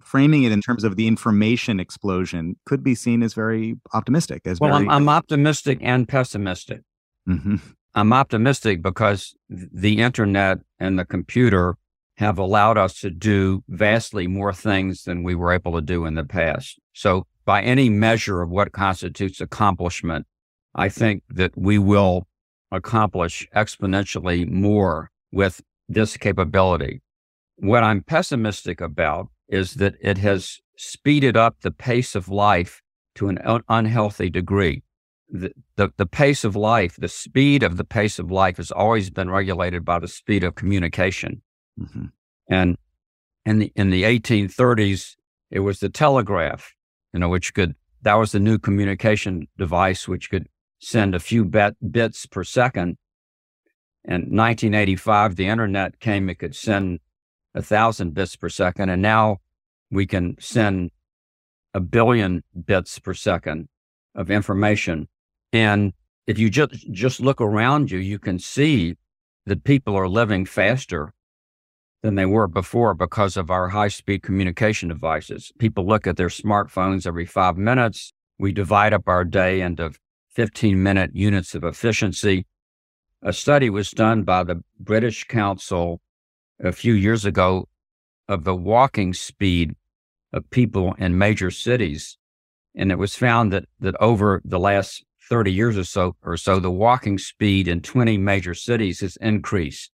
Framing it in terms of the information explosion could be seen as very optimistic. As well, very... I'm, I'm optimistic and pessimistic. Mm-hmm. I'm optimistic because the internet and the computer have allowed us to do vastly more things than we were able to do in the past. So by any measure of what constitutes accomplishment, I think that we will accomplish exponentially more with this capability. What I'm pessimistic about is that it has speeded up the pace of life to an un- unhealthy degree. The, the, the pace of life, the speed of the pace of life has always been regulated by the speed of communication. Mm-hmm. And In the in the 1830s, it was the telegraph, you know, which could that was the new communication device which could send a few bet, bits per second. In 1985, the internet came; it could send a thousand bits per second, and now we can send a billion bits per second of information. And if you just just look around you, you can see that people are living faster than they were before because of our high speed communication devices. People look at their smartphones every five minutes. We divide up our day into 15 minute units of efficiency. A study was done by the British Council a few years ago of the walking speed of people in major cities. And it was found that, that over the last 30 years or so, or so, the walking speed in 20 major cities has increased.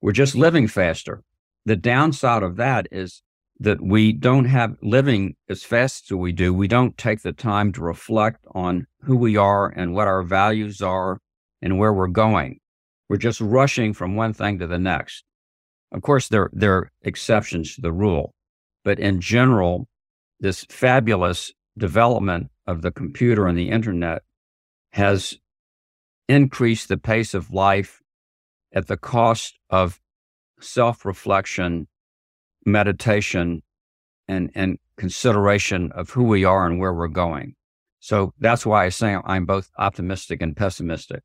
We're just living faster. The downside of that is that we don't have living as fast as we do. We don't take the time to reflect on who we are and what our values are and where we're going. We're just rushing from one thing to the next. Of course, there, there are exceptions to the rule, but in general, this fabulous development of the computer and the internet has increased the pace of life at the cost of self reflection, meditation, and, and consideration of who we are and where we're going. So that's why I say I'm both optimistic and pessimistic.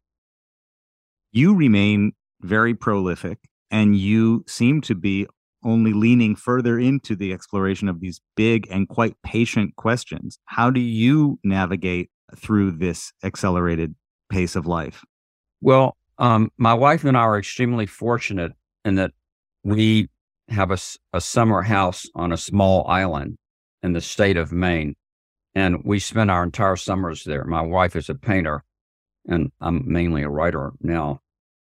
You remain very prolific and you seem to be only leaning further into the exploration of these big and quite patient questions. How do you navigate through this accelerated pace of life? Well, um, my wife and I are extremely fortunate in that we have a, a summer house on a small island in the state of Maine. And we spend our entire summers there. My wife is a painter, and I'm mainly a writer now.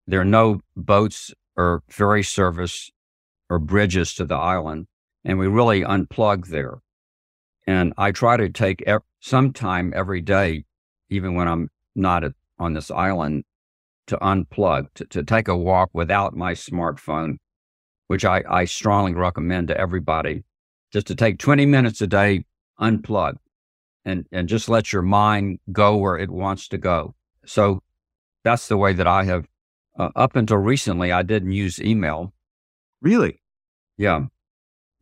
There are no boats or ferry service or bridges to the island, and we really unplug there. And I try to take ev- some time every day, even when I'm not at, on this island, to unplug, to, to take a walk without my smartphone, which I, I strongly recommend to everybody, just to take 20 minutes a day, unplug, and, and just let your mind go where it wants to go. So that's the way that I have, uh, up until recently, I didn't use email. Really? Yeah.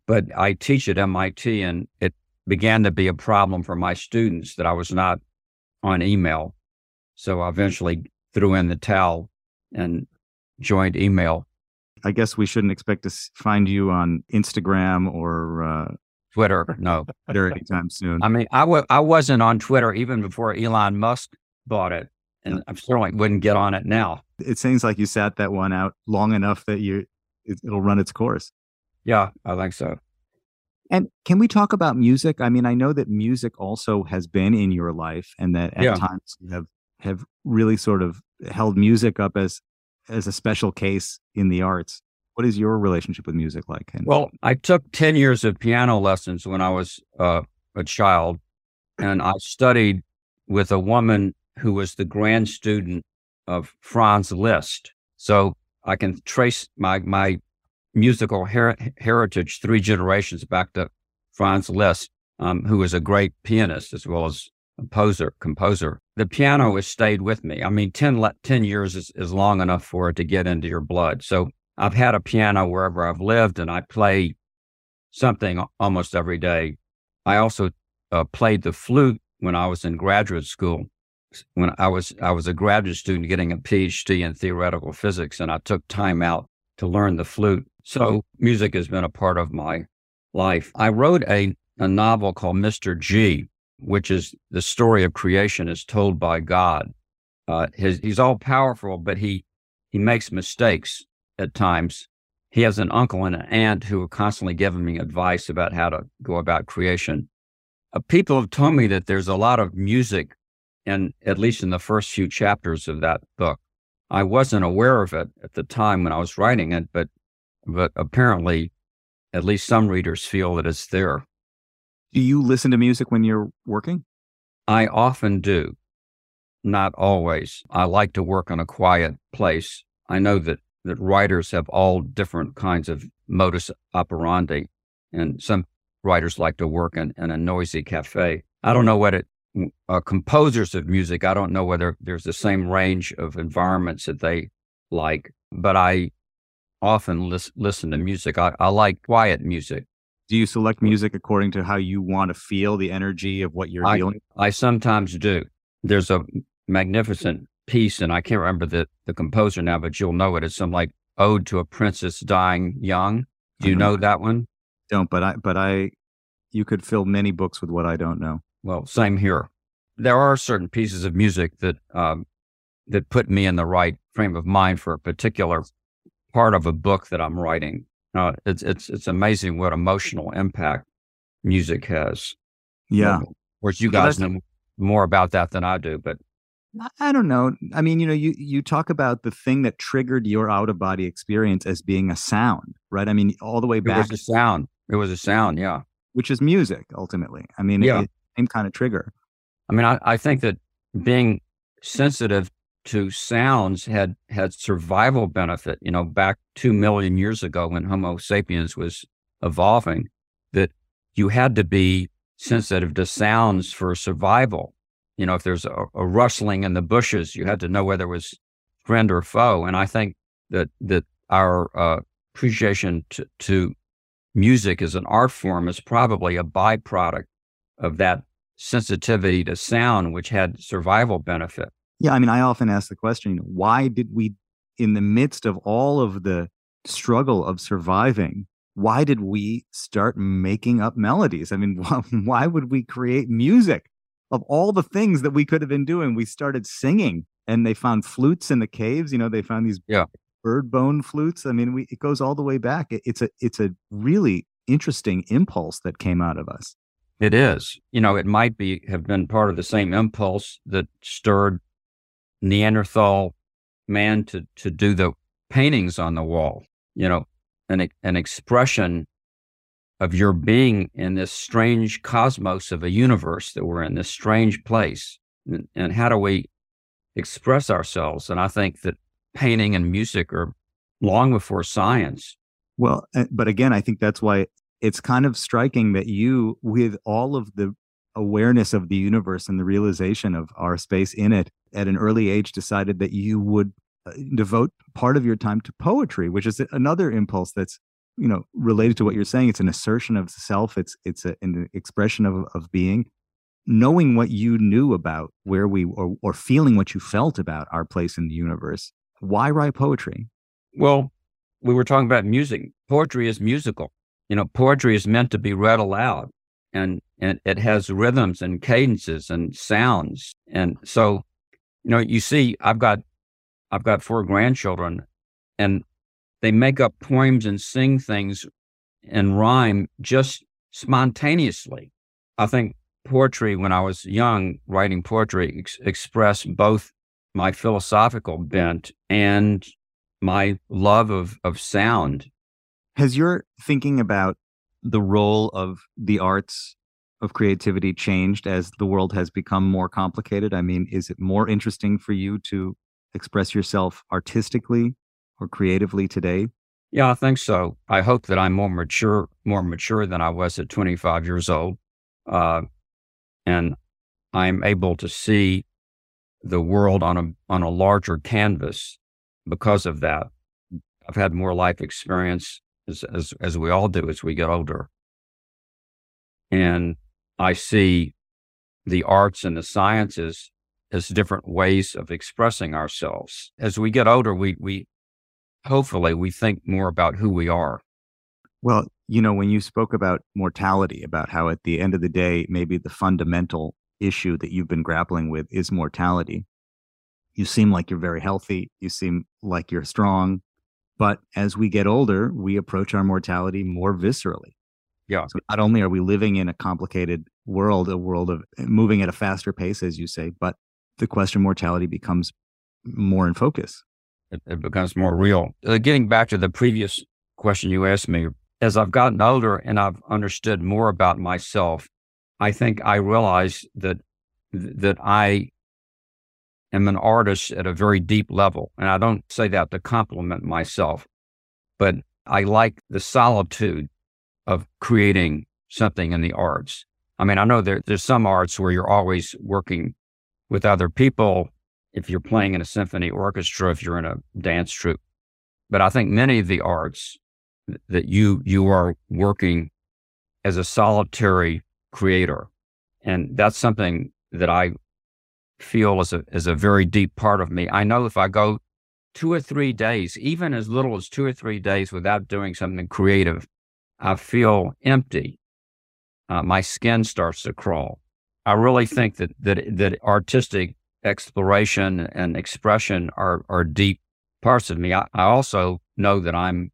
But I teach at MIT, and it began to be a problem for my students that I was not on email. So I eventually threw in the towel and joined email. I guess we shouldn't expect to find you on Instagram or uh, Twitter. No, Twitter anytime soon. I mean, I w- I wasn't on Twitter even before Elon Musk bought it, and I certainly wouldn't get on it now. It seems like you sat that one out long enough that you it, it'll run its course. Yeah, I think so. And can we talk about music? I mean, I know that music also has been in your life, and that at Yeah. times you have have really sort of held music up as as a special case in the arts. What is your relationship with music like? And Well, I took 10 years of piano lessons when I was uh, a child, and I studied with a woman who was the grand student of Franz Liszt. So I can trace my, my musical her- heritage three generations back to Franz Liszt, um, who was a great pianist as well as composer. composer. The piano has stayed with me. I mean, 10, 10 years is, is long enough for it to get into your blood. So I've had a piano wherever I've lived, and I play something almost every day. I also uh, played the flute when I was in graduate school. When I was I was a graduate student getting a PhD in theoretical physics, and I took time out to learn the flute. So music has been a part of my life. I wrote a a novel called Mr. G, which is the story of creation as told by God. Uh, his, he's all powerful, but he he makes mistakes at times. He has an uncle and an aunt who are constantly giving me advice about how to go about creation. Uh, people have told me that there's a lot of music in at least in the first few chapters of that book. I wasn't aware of it at the time when I was writing it, but but apparently, at least some readers feel that it's there. do you listen to music when you're working? I often do, not always. I like to work in a quiet place. I know that, that writers have all different kinds of modus operandi. and some writers like to work in, in a noisy cafe. I don't know what it, uh, composers of music, I don't know whether there's the same range of environments that they like, but I often lis- listen to music. I, I like quiet music. Do you select music according to how you want to feel the energy of what you're I, feeling? I sometimes do. There's a magnificent piece, and I can't remember the, the composer now, but you'll know it. It's some like Ode to a Princess Dying Young. Do you know that one? Don't, but I, but I, you could fill many books with what I don't know. Well, same here. There are certain pieces of music that um, that put me in the right frame of mind for a particular part of a book that I'm writing. Uh, it's it's it's amazing what emotional impact music has. Yeah. Of course, you guys know more about that than I do, but I- I don't know. I mean, you know, you you talk about the thing that triggered your out of body experience as being a sound, right? I mean, all the way back. it was a sound. It was a sound, yeah. which is music ultimately. I mean, Yeah. it, same kind of trigger. I mean, I, I think that being sensitive to sounds had had survival benefit. You know, back two million years ago when Homo sapiens was evolving, that you had to be sensitive to sounds for survival. You know, if there's a, a rustling in the bushes, you had to know whether it was friend or foe. And I think that that our uh, appreciation to, to music as an art form is probably a byproduct of that sensitivity to sound, which had survival benefit. Yeah, I mean, I often ask the question, you know, why did we, in the midst of all of the struggle of surviving, why did we start making up melodies? I mean, why, why would we create music? Of all the things that we could have been doing, we started singing, and they found flutes in the caves. You know, they found these Yeah. bird bone flutes. I mean, we, it goes all the way back. It, it's a it's a really interesting impulse that came out of us. It is. You know, it might be have been part of the same impulse that stirred Neanderthal man to to do the paintings on the wall. You know, an an expression of your being in this strange cosmos of a universe that we're in this strange place. And, and how do we express ourselves? And I think that painting and music are long before science. Well, uh, but again, I think that's why it's kind of striking that you, with all of the awareness of the universe and the realization of our space in it, at an early age, decided that you would uh, devote part of your time to poetry, which is another impulse that's you know related to what you're saying. It's an assertion of self. It's it's a, an expression of of being. Knowing what you knew about where we or, or feeling what you felt about our place in the universe. Why write poetry? Well, we were talking about music. Poetry is musical. You know, poetry is meant to be read aloud and, and it has rhythms and cadences and sounds. And so, you know, you see, I've got, I've got four grandchildren and they make up poems and sing things and rhyme just spontaneously. I think poetry, when I was young, writing poetry ex- expressed both my philosophical bent and my love of, of sound. Has your thinking about the role of the arts of creativity changed as the world has become more complicated? I mean, is it more interesting for you to express yourself artistically or creatively today? Yeah, I think so. I hope that I'm more mature, more mature than I was at 25 years old. Uh, and I'm able to see the world on a, on a larger canvas because of that. I've had more life experience as, as, as we all do as we get older. And I see the arts and the sciences as different ways of expressing ourselves. As we get older, we, we hopefully we think more about who we are. Well, you know, when you spoke about mortality, about how at the end of the day, maybe the fundamental issue that you've been grappling with is mortality, you seem like you're very healthy. You seem like you're strong. But as we get older, we approach our mortality more viscerally. Yeah. So not only are we living in a complicated world, a world of moving at a faster pace, as you say, but the question of mortality becomes more in focus. It, it becomes more real. Uh, getting back to the previous question you asked me, as I've gotten older and I've understood more about myself, I think I realize that that I am an artist at a very deep level. And I don't say that to compliment myself, but I like the solitude of creating something in the arts. I mean, I know there, there's some arts where you're always working with other people. If you're playing in a symphony orchestra, if you're in a dance troupe, but I think many of the arts that you you are working as a solitary creator, and that's something that I feel is a is a very deep part of me. I know if I go two or three days, even as little as two or three days without doing something creative, I feel empty. Uh, my skin starts to crawl. I really think that that that artistic exploration and expression are are deep parts of me. I, I also know that I'm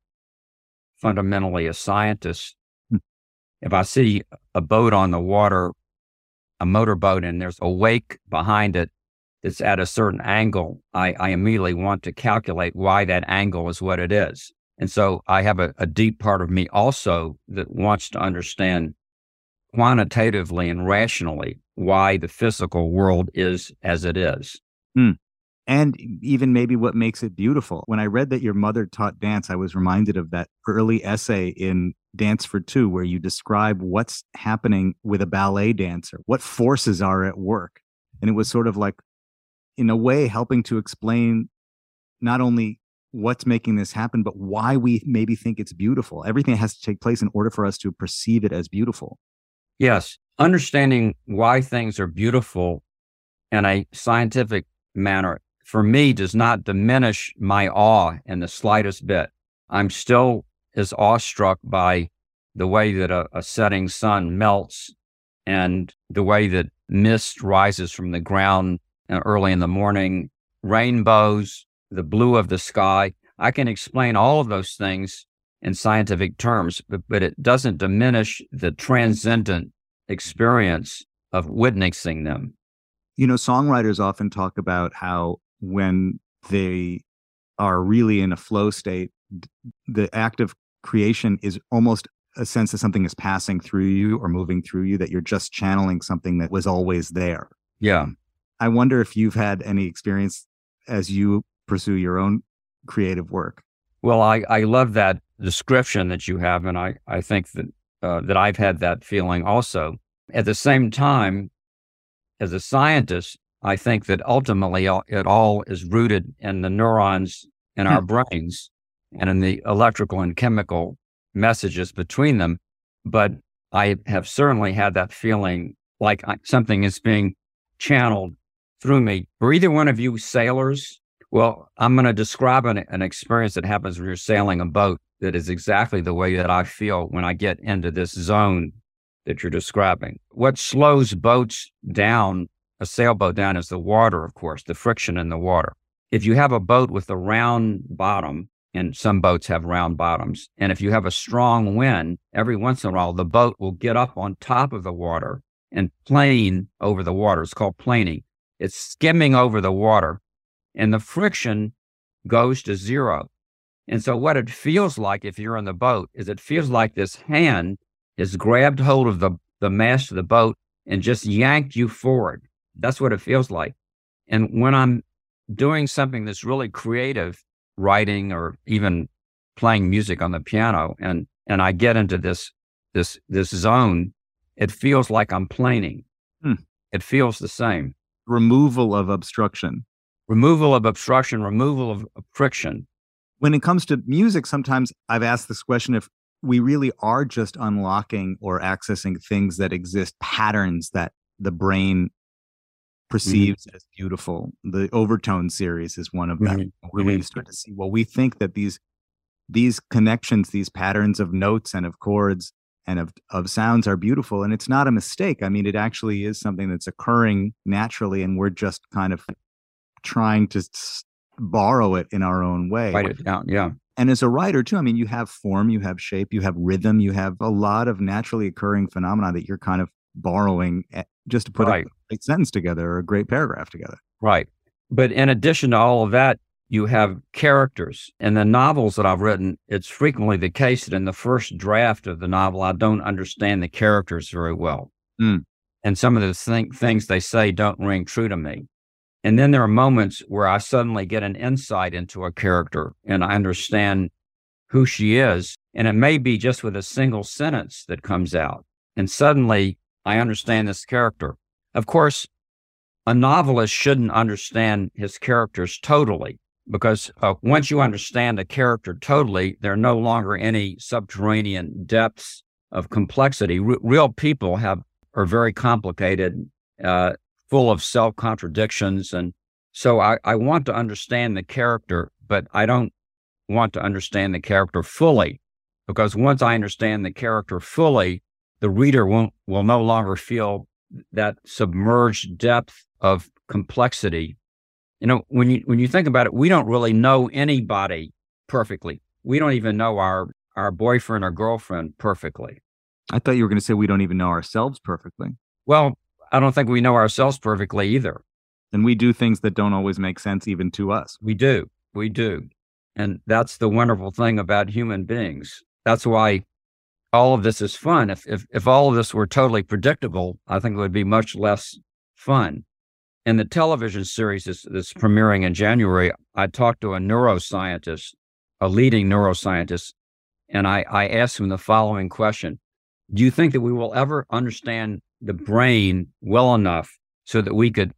fundamentally a scientist. Hmm. If I see a boat on the water, a motorboat, and there's a wake behind it that's at a certain angle, I, I immediately want to calculate why that angle is what it is. And so I have a, a deep part of me also that wants to understand quantitatively and rationally why the physical world is as it is. Mm. And even maybe what makes it beautiful. When I read that your mother taught dance, I was reminded of that early essay in Dance for Two, where you describe what's happening with a ballet dancer, what forces are at work. And it was sort of like, in a way, helping to explain not only what's making this happen, but why we maybe think it's beautiful. Everything has to take place in order for us to perceive it as beautiful. Yes. Understanding why things are beautiful in a scientific manner, for me, does not diminish my awe in the slightest bit. I'm still as awestruck by the way that a, a setting sun melts and the way that mist rises from the ground uh, early in the morning, rainbows, the blue of the sky. I can explain all of those things in scientific terms, but, but it doesn't diminish the transcendent experience of witnessing them. You know, songwriters often talk about how when they are really in a flow state, the act of creation is almost a sense that something is passing through you or moving through you, that you're just channeling something that was always there. Yeah. I wonder if you've had any experience as you pursue your own creative work. Well, I, I love that description that you have, and I, I think that uh, that I've had that feeling also. At the same time, as a scientist, I think that ultimately it all is rooted in the neurons in our hmm. brains and in the electrical and chemical messages between them. But I have certainly had that feeling like something is being channeled through me. Were either one of you sailors? Well, I'm going to describe an, an experience that happens when you're sailing a boat that is exactly the way that I feel when I get into this zone that you're describing. What slows boats down, a sailboat down, is the water, of course, the friction in the water. If you have a boat with a round bottom, and some boats have round bottoms, and if you have a strong wind, every once in a while, the boat will get up on top of the water and plane over the water. It's called planing. It's skimming over the water and the friction goes to zero. And so, what it feels like if you're in the boat is it feels like this hand has grabbed hold of the, the mast of the boat and just yanked you forward. That's what it feels like. And when I'm doing something that's really creative, writing or even playing music on the piano, and and I get into this this this zone, it feels like I'm planing. Hmm. It feels the same. Removal of obstruction removal of obstruction, removal of, friction. When it comes to music, sometimes I've asked this question if we really are just unlocking or accessing things that exist, patterns that the brain perceives mm-hmm. as beautiful. The overtone series is one of them mm-hmm. where we mm-hmm. start to see, well, we think that these these connections, these patterns of notes and of chords and of, of sounds are beautiful. And it's not a mistake. I mean, it actually is something that's occurring naturally, and we're just kind of trying to borrow it in our own way. Write it down. Yeah. And as a writer, too, I mean, you have form, you have shape, you have rhythm, you have a lot of naturally occurring phenomena that you're kind of borrowing eh, just to put right. a great sentence together or a great paragraph together. Right. But in addition to all of that, you have characters. In the novels that I've written, it's frequently the case that in the first draft of the novel, I don't understand the characters very well. Mm. And some of the th- things they say don't ring true to me. And then there are moments where I suddenly get an insight into a character and I understand who she is. And it may be just with a single sentence that comes out. And suddenly I understand this character. Of course, a novelist shouldn't understand his characters totally because uh, once you understand a character totally, there are no longer any subterranean depths of complexity. R- real people have are very complicated, uh, full of self contradictions, and so I, I want to understand the character, but I don't want to understand the character fully because once I understand the character fully, the reader won't will no longer feel that submerged depth of complexity. You know, when you when you think about it, we don't really know anybody perfectly. We don't even know our our boyfriend or girlfriend perfectly. I thought you were going to say we don't even know ourselves perfectly. Well, I don't think we know ourselves perfectly either. And we do things that don't always make sense even to us. We do. We do. And that's the wonderful thing about human beings. That's why all of this is fun. If, if, if all of this were totally predictable, I think it would be much less fun. In the television series that's, that's premiering in January, I talked to a neuroscientist, a leading neuroscientist, and I, I asked him the following question Do you think that we will ever understand the brain well enough so that we could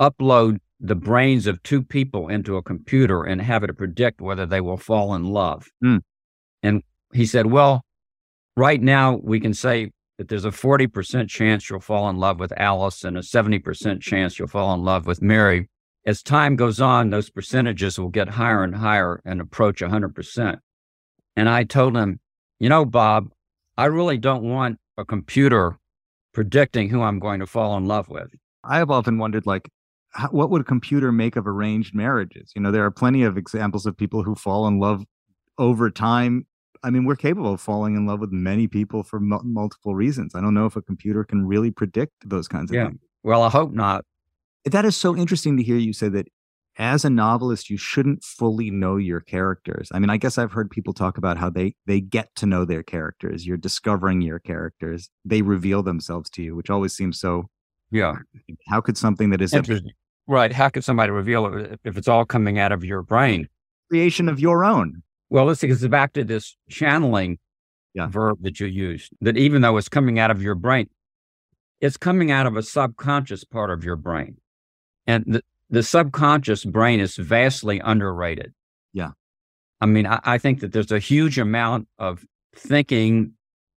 upload the brains of two people into a computer and have it predict whether they will fall in love? Mm. And he said, Well, right now we can say that there's a 40% chance you'll fall in love with Alice and a 70% chance you'll fall in love with Mary. As time goes on, those percentages will get higher and higher and approach 100%. And I told him, you know, Bob, I really don't want a computer predicting who I'm going to fall in love with. I have often wondered, like, how, what would a computer make of arranged marriages? You know, there are plenty of examples of people who fall in love over time I mean, we're capable of falling in love with many people for m- multiple reasons. I don't know if a computer can really predict those kinds of yeah. things. Well, I hope not. That is so interesting to hear you say that as a novelist, you shouldn't fully know your characters. I mean, I guess I've heard people talk about how they they get to know their characters. You're discovering your characters. They reveal themselves to you, which always seems so. Yeah. How could something that is interesting, right? How could somebody reveal it if it's all coming out of your brain? Creation of your own. Well, let's get back to this channeling yeah. verb that you used. That even though it's coming out of your brain, it's coming out of a subconscious part of your brain, and the the subconscious brain is vastly underrated. Yeah, I mean, I, I think that there's a huge amount of thinking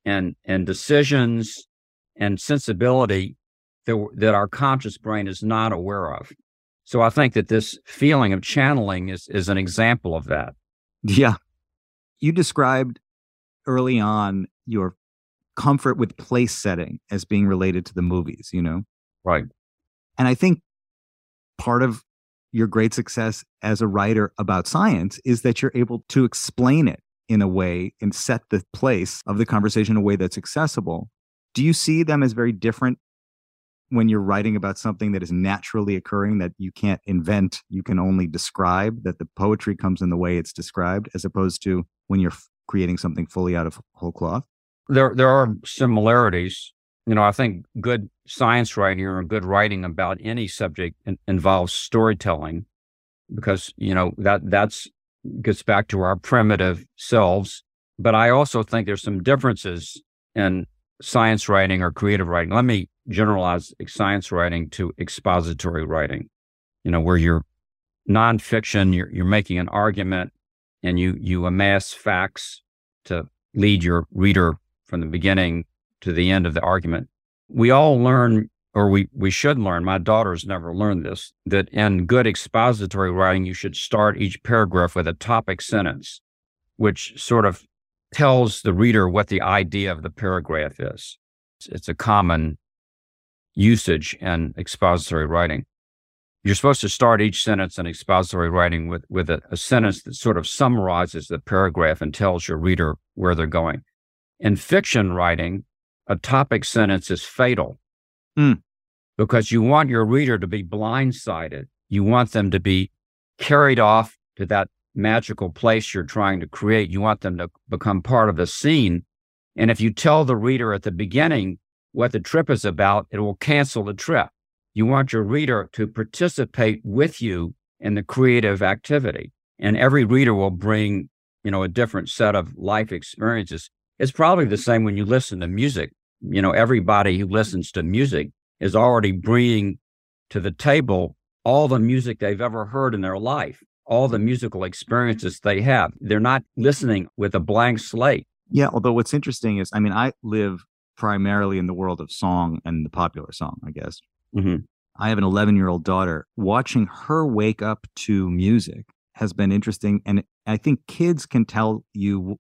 and and decisions and sensibility that that our conscious brain is not aware of. So I think that this feeling of channeling is is an example of that. Yeah, you described early on your comfort with place setting as being related to the movies, you know? Right. And I think part of your great success as a writer about science is that you're able to explain it in a way and set the place of the conversation in a way that's accessible. Do you see them as very different when you're writing about something that is naturally occurring that you can't invent, you can only describe, that the poetry comes in the way it's described, as opposed to when you're creating something fully out of whole cloth? There, there are similarities. You know, I think good science writing or good writing about any subject in, involves storytelling, because you know that that's gets back to our primitive selves. But I also think there's some differences in science writing or creative writing. Let me generalize science writing to expository writing. You know, where you're nonfiction, you're, you're making an argument and you you amass facts to lead your reader from the beginning to the end of the argument. We all learn, or we, we should learn, my daughters never learned this, that in good expository writing, you should start each paragraph with a topic sentence, which sort of tells the reader what the idea of the paragraph is. It's, it's a common usage in expository writing you're supposed to start each sentence in expository writing with, with a, a, sentence that sort of summarizes the paragraph and tells your reader where they're going. In fiction writing, a topic sentence is fatal mm. because you want your reader to be blindsided. You want them to be carried off to that magical place you're trying to create. You want them to become part of the scene. And if you tell the reader at the beginning what the trip is about, it will cancel the trip. You want your reader to participate with you in the creative activity. And every reader will bring you know, a different set of life experiences. It's probably the same when you listen to music. You know, everybody who listens to music is already bringing to the table all the music they've ever heard in their life, all the musical experiences they have. They're not listening with a blank slate. Yeah. Although what's interesting is, I mean, I live primarily in the world of song and the popular song, I guess. Mm-hmm. I have an 11 year old daughter. Watching her wake up to music has been interesting. And I think kids can tell you.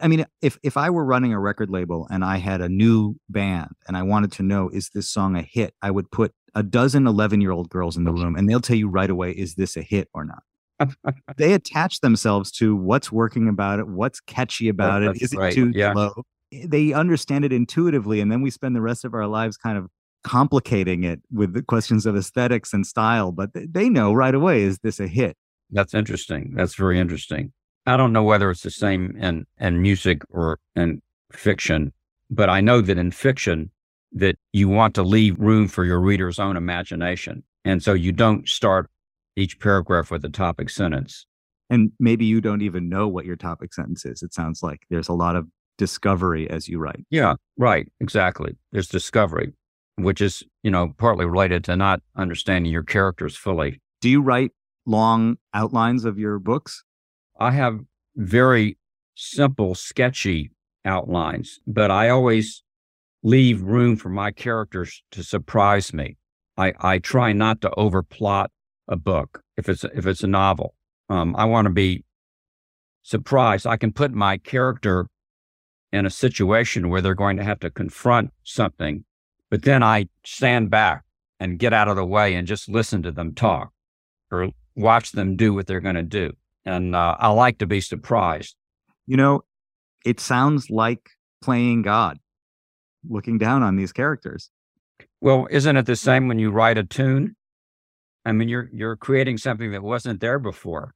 I mean, if, if I were running a record label and I had a new band and I wanted to know, is this song a hit? I would put a dozen 11 year old girls in the room and they'll tell you right away, is this a hit or not? they attach themselves to what's working about it, what's catchy about it, is it too Yeah. slow? Eh, they understand it intuitively, and then we spend the rest of our lives kind of complicating it with the questions of aesthetics and style. But they know right away, is this a hit? That's interesting. That's very interesting. I don't know whether it's the same in, in music or in fiction, but I know that in fiction that you want to leave room for your reader's own imagination. And so you don't start each paragraph with a topic sentence. And maybe you don't even know what your topic sentence is. It sounds like there's a lot of discovery as you write. Yeah, right. Exactly. There's discovery, which is, you know, partly related to not understanding your characters fully. Do you write long outlines of your books? I have very simple, sketchy outlines, but I always leave room for my characters to surprise me. I, I try not to overplot a book if it's if it's a novel. Um, I want to be surprised. I can put my character in a situation where they're going to have to confront something, but then I stand back and get out of the way and just listen to them talk or watch them do what they're going to do. And uh, I like to be surprised. You know, it sounds like playing God, looking down on these characters. Well, isn't it the same when you write a tune? I mean, you're you're creating something that wasn't there before.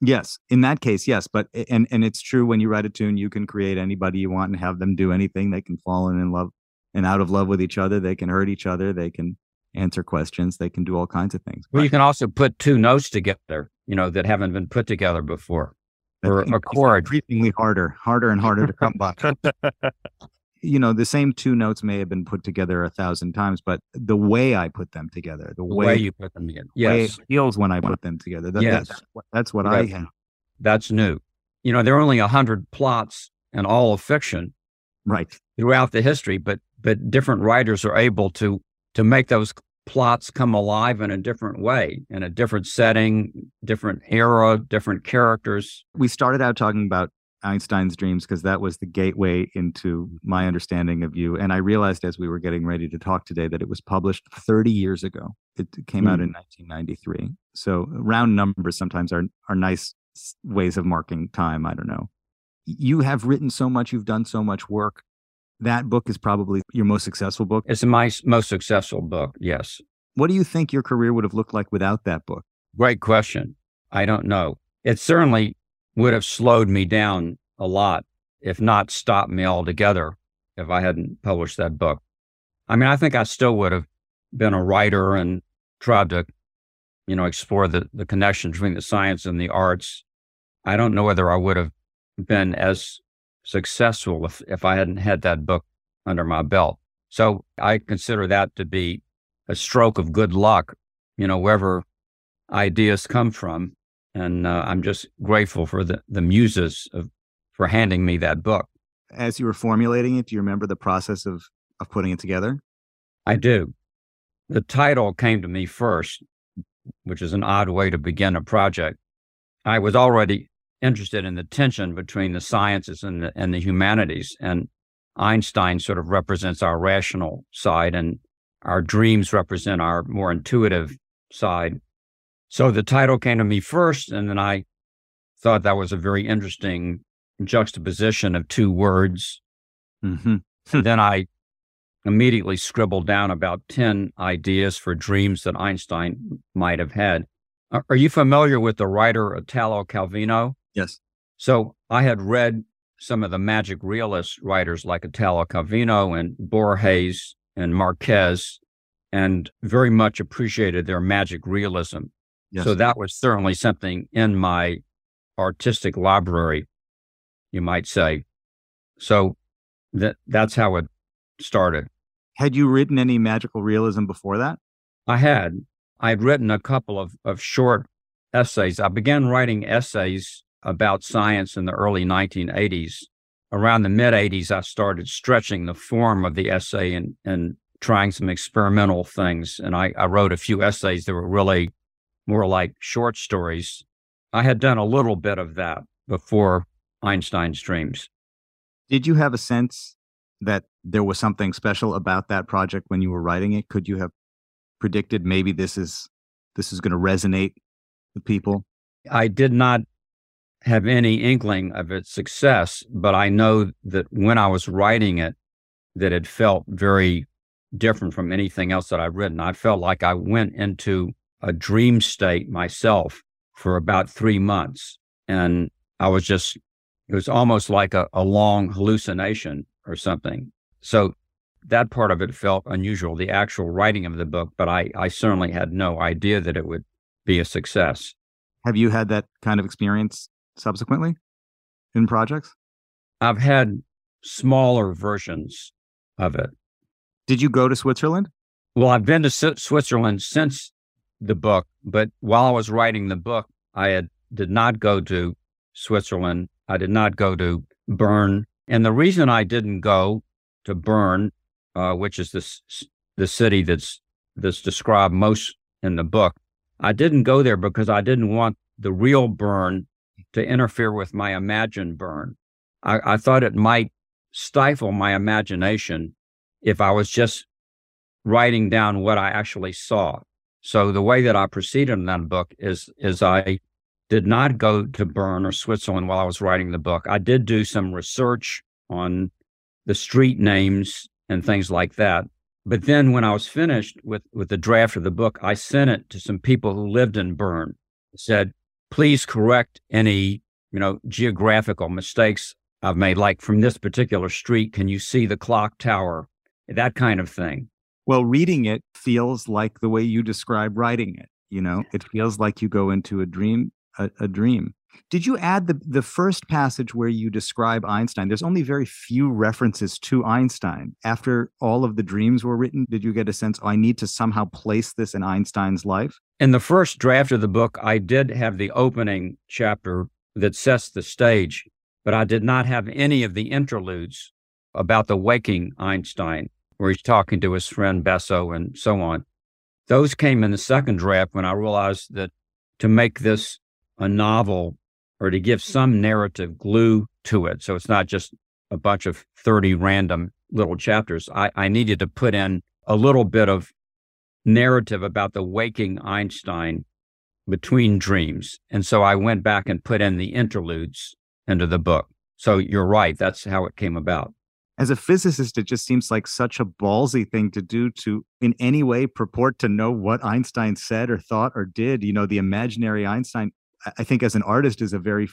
Yes, in that case, yes. But and and it's true when you write a tune, you can create anybody you want and have them do anything. They can fall in love and out of love with each other. They can hurt each other. They can answer questions. They can do all kinds of things. Well, you can also put two notes together, you know, that haven't been put together before, or a chord. increasingly harder, harder and harder to come by. you know, the same two notes may have been put together a thousand times, but the way I put them together, the, The way, way you put them together. way Yes, it feels when I put them together. That, Yes. that's, what- that's what I have. that's new. You know, there are only a hundred plots in all of fiction Right. throughout the history, but but different writers are able to to make those plots come alive in a different way, in a different setting, different era, different characters. we started out talking about Einstein's dreams because that was the gateway into my understanding of you. And I realized as we were getting ready to talk today that it was published 30 years ago. It came out in hmm. 1993. So round numbers sometimes are are nice ways of marking time. I don't know. You have written so much. You've done so much work. That book is probably your most successful book. It's my most successful book. Yes. What do you think your career would have looked like without that book? Great question. I don't know. It certainly would have slowed me down a lot, if not stopped me altogether, if I hadn't published that book. I mean, I think I still would have been a writer and tried to, you know, explore the, the connection between the science and the arts. I don't know whether I would have been as successful if, if I hadn't had that book under my belt. So I consider that to be a stroke of good luck, you know, wherever ideas come from. And uh, I'm just grateful for the, the muses of, for handing me that book. As you were formulating it, do you remember the process of of putting it together? I do. The title came to me first, which is an odd way to begin a project. I was already interested in the tension between the sciences and the, and the humanities. And Einstein sort of represents our rational side, and our dreams represent our more intuitive side. So the title came to me first, and then I thought that was a very interesting juxtaposition of two words. Mm-hmm. Then I immediately scribbled down about 10 ideas for dreams that Einstein might have had. Are are you familiar with the writer Italo Calvino? Yes. So I had read some of the magic realist writers like Italo Calvino and Borges and Marquez and very much appreciated their magic realism. Yes. So that was certainly something in my artistic library, you might say. So that that's how it started. Had you written any magical realism before that? I had. I had written a couple of, of short essays. I began writing essays about science in the early 1980s. Around the mid 80s, I started stretching the form of the essay and, and trying some experimental things. And I, I wrote a few essays that were really more like short stories. I had done a little bit of that before Einstein's Dreams. Did you have a sense that there was something special about that project when you were writing it? Could you have predicted maybe this is this is going to resonate with people? I did not have any inkling of its success, but I know that when I was writing it, that it felt very different from anything else that I've written. I felt like I went into a dream state myself for about three months. And I was just, it was almost like a, a long hallucination or something. So that part of it felt unusual, the actual writing of the book, but I, I certainly had no idea that it would be a success. Have you had that kind of experience subsequently in projects? I've had smaller versions of it. Did you go to Switzerland? Well, I've been to Switzerland since the book, but while I was writing the book, I had, did not go to Switzerland. I did not go to Bern. And the reason I didn't go to Bern, uh, which is this the city that's that's described most in the book, I didn't go there because I didn't want the real Bern to interfere with my imagined Bern. I, I thought it might stifle my imagination if I was just writing down what I actually saw. So the way that I proceeded in that book is is I did not go to Bern or Switzerland while I was writing the book. I did do some research on the street names and things like that. But then when I was finished with, with the draft of the book, I sent it to some people who lived in Bern. Said, please correct any, you know, geographical mistakes I've made. Like from this particular street, can you see the clock tower? That kind of thing. Well, reading it feels like the way you describe writing it. You know, it feels like you go into a dream, a, a dream. Did you add the the first passage where you describe Einstein? There's only very few references to Einstein. After all of the dreams were written, did you get a sense oh, I need to somehow place this in Einstein's life? In the first draft of the book, I did have the opening chapter that sets the stage, but I did not have any of the interludes about the waking Einstein, where he's talking to his friend Besso and so on. Those came in the second draft when I realized that to make this a novel or to give some narrative glue to it. So it's not just a bunch of 30 random little chapters. I, I needed to put in a little bit of narrative about the waking Einstein between dreams. And so I went back and put in the interludes into the book. So you're right. That's how it came about. As a physicist, it just seems like such a ballsy thing to do to in any way purport to know what Einstein said or thought or did. You know, the imaginary Einstein I think as an artist is a very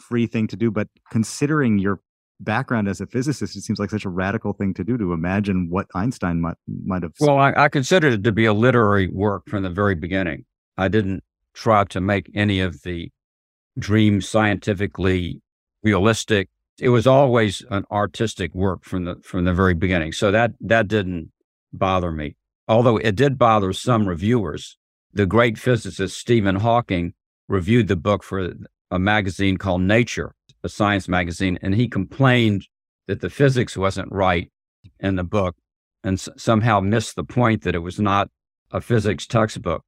free thing to do. But considering your background as a physicist, it seems like such a radical thing to do to imagine what Einstein might might have. Well, I, I considered it to be a literary work from the very beginning. I didn't try to make any of the dreams scientifically realistic. It was always an artistic work from the from the very beginning. So that that didn't bother me. Although it did bother some reviewers. The great physicist Stephen Hawking reviewed the book for a magazine called Nature, a science magazine, and he complained that the physics wasn't right in the book and s- somehow missed the point that it was not a physics textbook.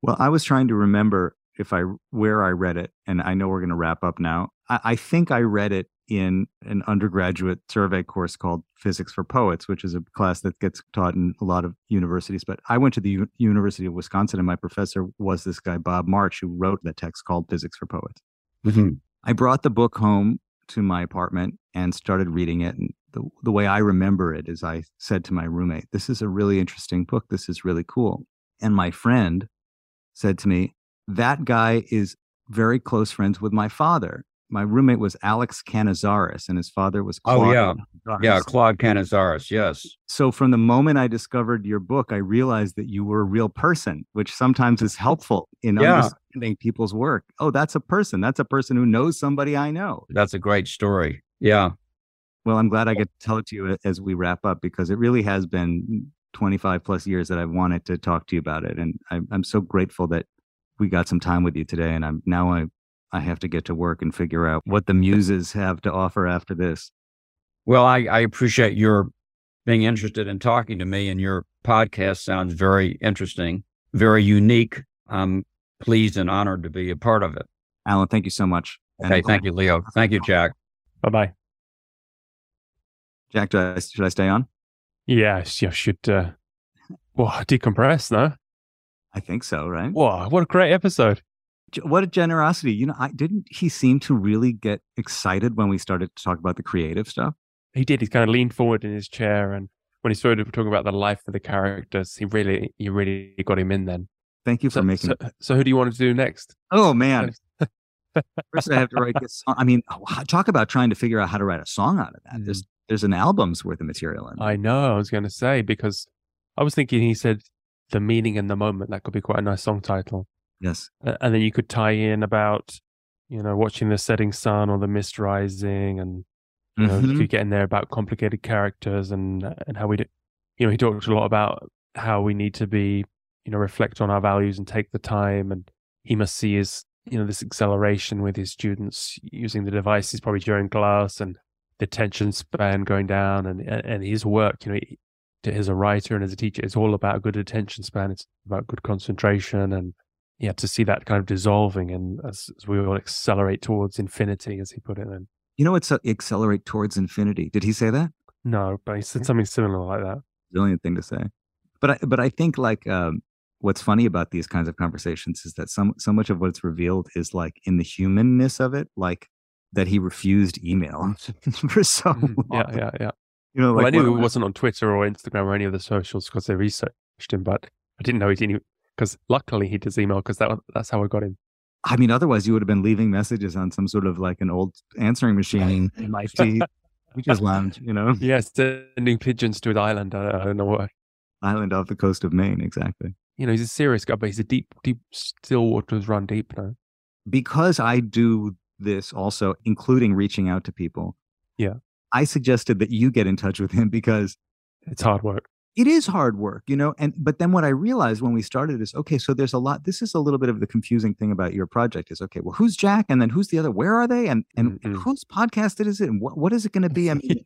Well, I was trying to remember if I where I read it, and I know we're going to wrap up now. I, I think I read it in an undergraduate survey course called Physics for Poets, which is a class that gets taught in a lot of universities. But I went to the U- University of Wisconsin, and my professor was this guy, Bob March, who wrote the text called Physics for Poets. Mm-hmm. I brought the book home to my apartment and started reading it. And the, the way I remember it is I said to my roommate, This is a really interesting book. This is really cool. And my friend said to me, That guy is very close friends with my father my roommate was Alex Canizares, and his father was Oh, Claude yeah. Canizares. Yeah, Claude Canizares. Yes. So from the moment I discovered your book, I realized that you were a real person, which sometimes is helpful in Yeah. understanding people's work. Oh, that's a person. That's a person who knows somebody I know. That's a great story. Yeah. Well, I'm glad I get to tell it to you as we wrap up because it really has been 25 plus years that I've wanted to talk to you about it, and I'm, I'm so grateful that we got some time with you today. And I'm now I I have to get to work and figure out what the muses have to offer after this. Well, I, I appreciate your being interested in talking to me, and your podcast sounds very interesting, very unique. I'm pleased and honored to be a part of it. Alan, thank you so much. And- Okay. Thank you, Leo. Thank you, Jack. Bye bye. Jack. Do I, should I stay on? Yes, you should. Uh, well, decompress, no? I think so, right? Wow, what a great episode. What a generosity. You know, I didn't he seem to really get excited when we started to talk about the creative stuff? He did. He kind of leaned forward in his chair, and when he started talking about the life of the characters, he really, you really got him in. Then, Thank you for so, making so, so who do you want to do next? Oh man. First I have to write this song. I mean, oh, talk about trying to figure out how to write a song out of that. There's mm. there's an album's worth of material in it. I know. I was going to say because I was thinking he said the meaning in the moment. That could be quite a nice song title. Yes. A- and then you could tie in about you know watching the setting sun or the mist rising and you know Mhm. you could get in there about complicated characters and and how we do you know he talked a lot about how we need to be you know reflect on our values and take the time and he must see his you know this acceleration with his students using the devices probably during class and the attention span going down and and and his work you know he, as a writer and as a teacher it's all about good attention span it's about good concentration and yeah, to see that kind of dissolving and as, as we all accelerate towards infinity, as he put it. Then You know it's uh, accelerate towards infinity. Did he say that? no, but he said something similar like that. Brilliant thing to say. But I but I think like um what's funny about these kinds of conversations is that some so much of what's revealed is like in the humanness of it, like that he refused email for so long. yeah, yeah, yeah. You know, well, I knew it wasn't on Twitter or Instagram or any of the socials because they researched him, but I didn't know he didn't. Because luckily he does email because that that's how I got him. I mean, otherwise you would have been leaving messages on some sort of like an old answering machine in my feed. We just lounge, you know, Yeah, sending pigeons to an island. I, I don't know what. island off the coast of Maine, exactly. You know, he's a serious guy, but he's a deep, deep, still waters run deep now. Because I do this also, including reaching out to people. Yeah. I suggested that you get in touch with him because It's hard work. It is hard work, you know. And but then what I realized when we started is okay, so there's a lot. This is a little bit of the confusing thing about your project is okay. Well, who's Jack, and then who's the other? Where are they? And and, and Mhm. whose podcast is it? And what what is it going to be? I mean,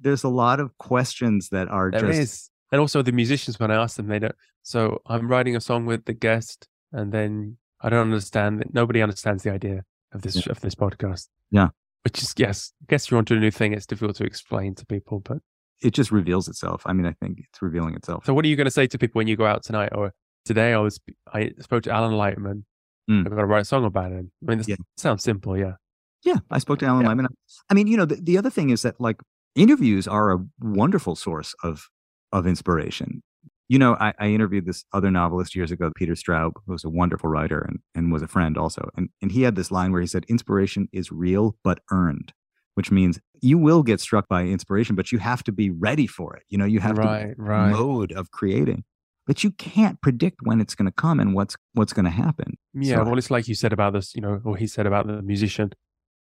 there's a lot of questions that are There is, just And also the musicians, when I ask them, they don't. So I'm writing a song with the guest, and then I don't understand that. Nobody understands the idea of this of this podcast. Yeah. Which is yes, I guess you want to do a new thing. It's difficult to explain to people. But it just reveals itself. I mean, I think it's revealing itself. so, what are you going to say to people when you go out tonight or today? I was I spoke to Alan Lightman. Mm. I've got to write a song about him. I mean, this Yeah. sounds simple, yeah. Yeah, I spoke to Alan Yeah. Lightman. I mean, you know, the, the other thing is that like interviews are a wonderful source of of inspiration. You know, I, I interviewed this other novelist years ago, Peter Straub, who was a wonderful writer and, and was a friend also. And and he had this line where he said, Inspiration is real but earned, which means you will get struck by inspiration, but you have to be ready for it. You know, you have to right, be right. mode of creating. But you can't predict when it's going to come and what's what's going to happen. Yeah, So- well, it's like you said about this, you know, or he said about the musician.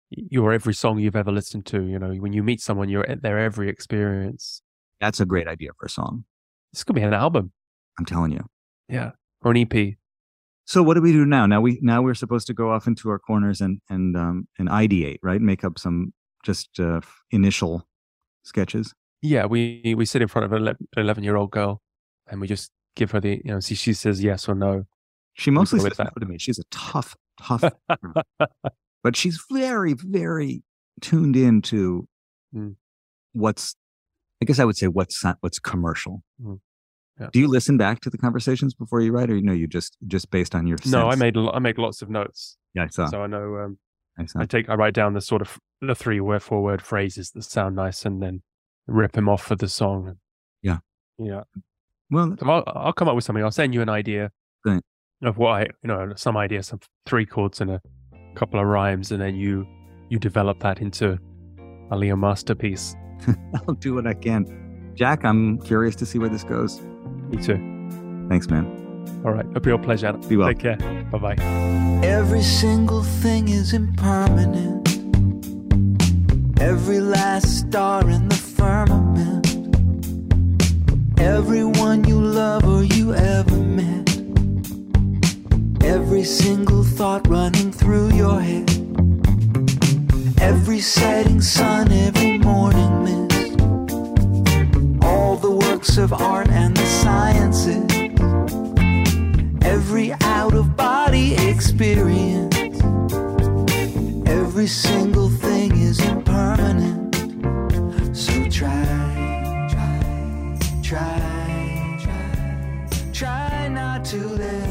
You're every song you've ever listened to. You know, when you meet someone, you're at their every experience. That's a great idea for a song. This could be an album, I'm telling you. yeah, or an EP. So what do we do now? Now we now we're supposed to go off into our corners and and um and ideate, right? Make up some just uh, initial sketches. Yeah, we we sit in front of an eleven year old girl, and we just give her the, you know, see she says yes or no. She mostly says that. no to me. She's a tough, tough, but she's very, very tuned into Mm. what's. I guess I would say what's not, what's commercial. Mm. Yeah. Do you listen back to the conversations before you write, or you know you just just based on your? No, I made I make lots of notes, Yeah, I saw. so I know. Um, I saw. I take I write down the sort of the three word four word phrases that sound nice, and then rip them off for the song. Yeah. yeah. Well, So I'll, I'll come up with something. I'll send you an idea Great. of what I, you know, some idea, some three chords and a couple of rhymes, and then you you develop that into a Leo masterpiece. I'll do what I can. Jack, I'm curious to see where this goes. Me too. Thanks, man. All right. A real pleasure. Be well. Take care. Bye bye. Every single thing is impermanent. Every last star in the firmament. Everyone you love or you ever met. Every single thought running through your head. Every setting sun, every morning mist. All the works of art and the sciences. Every out of body experience. Every single thing to them.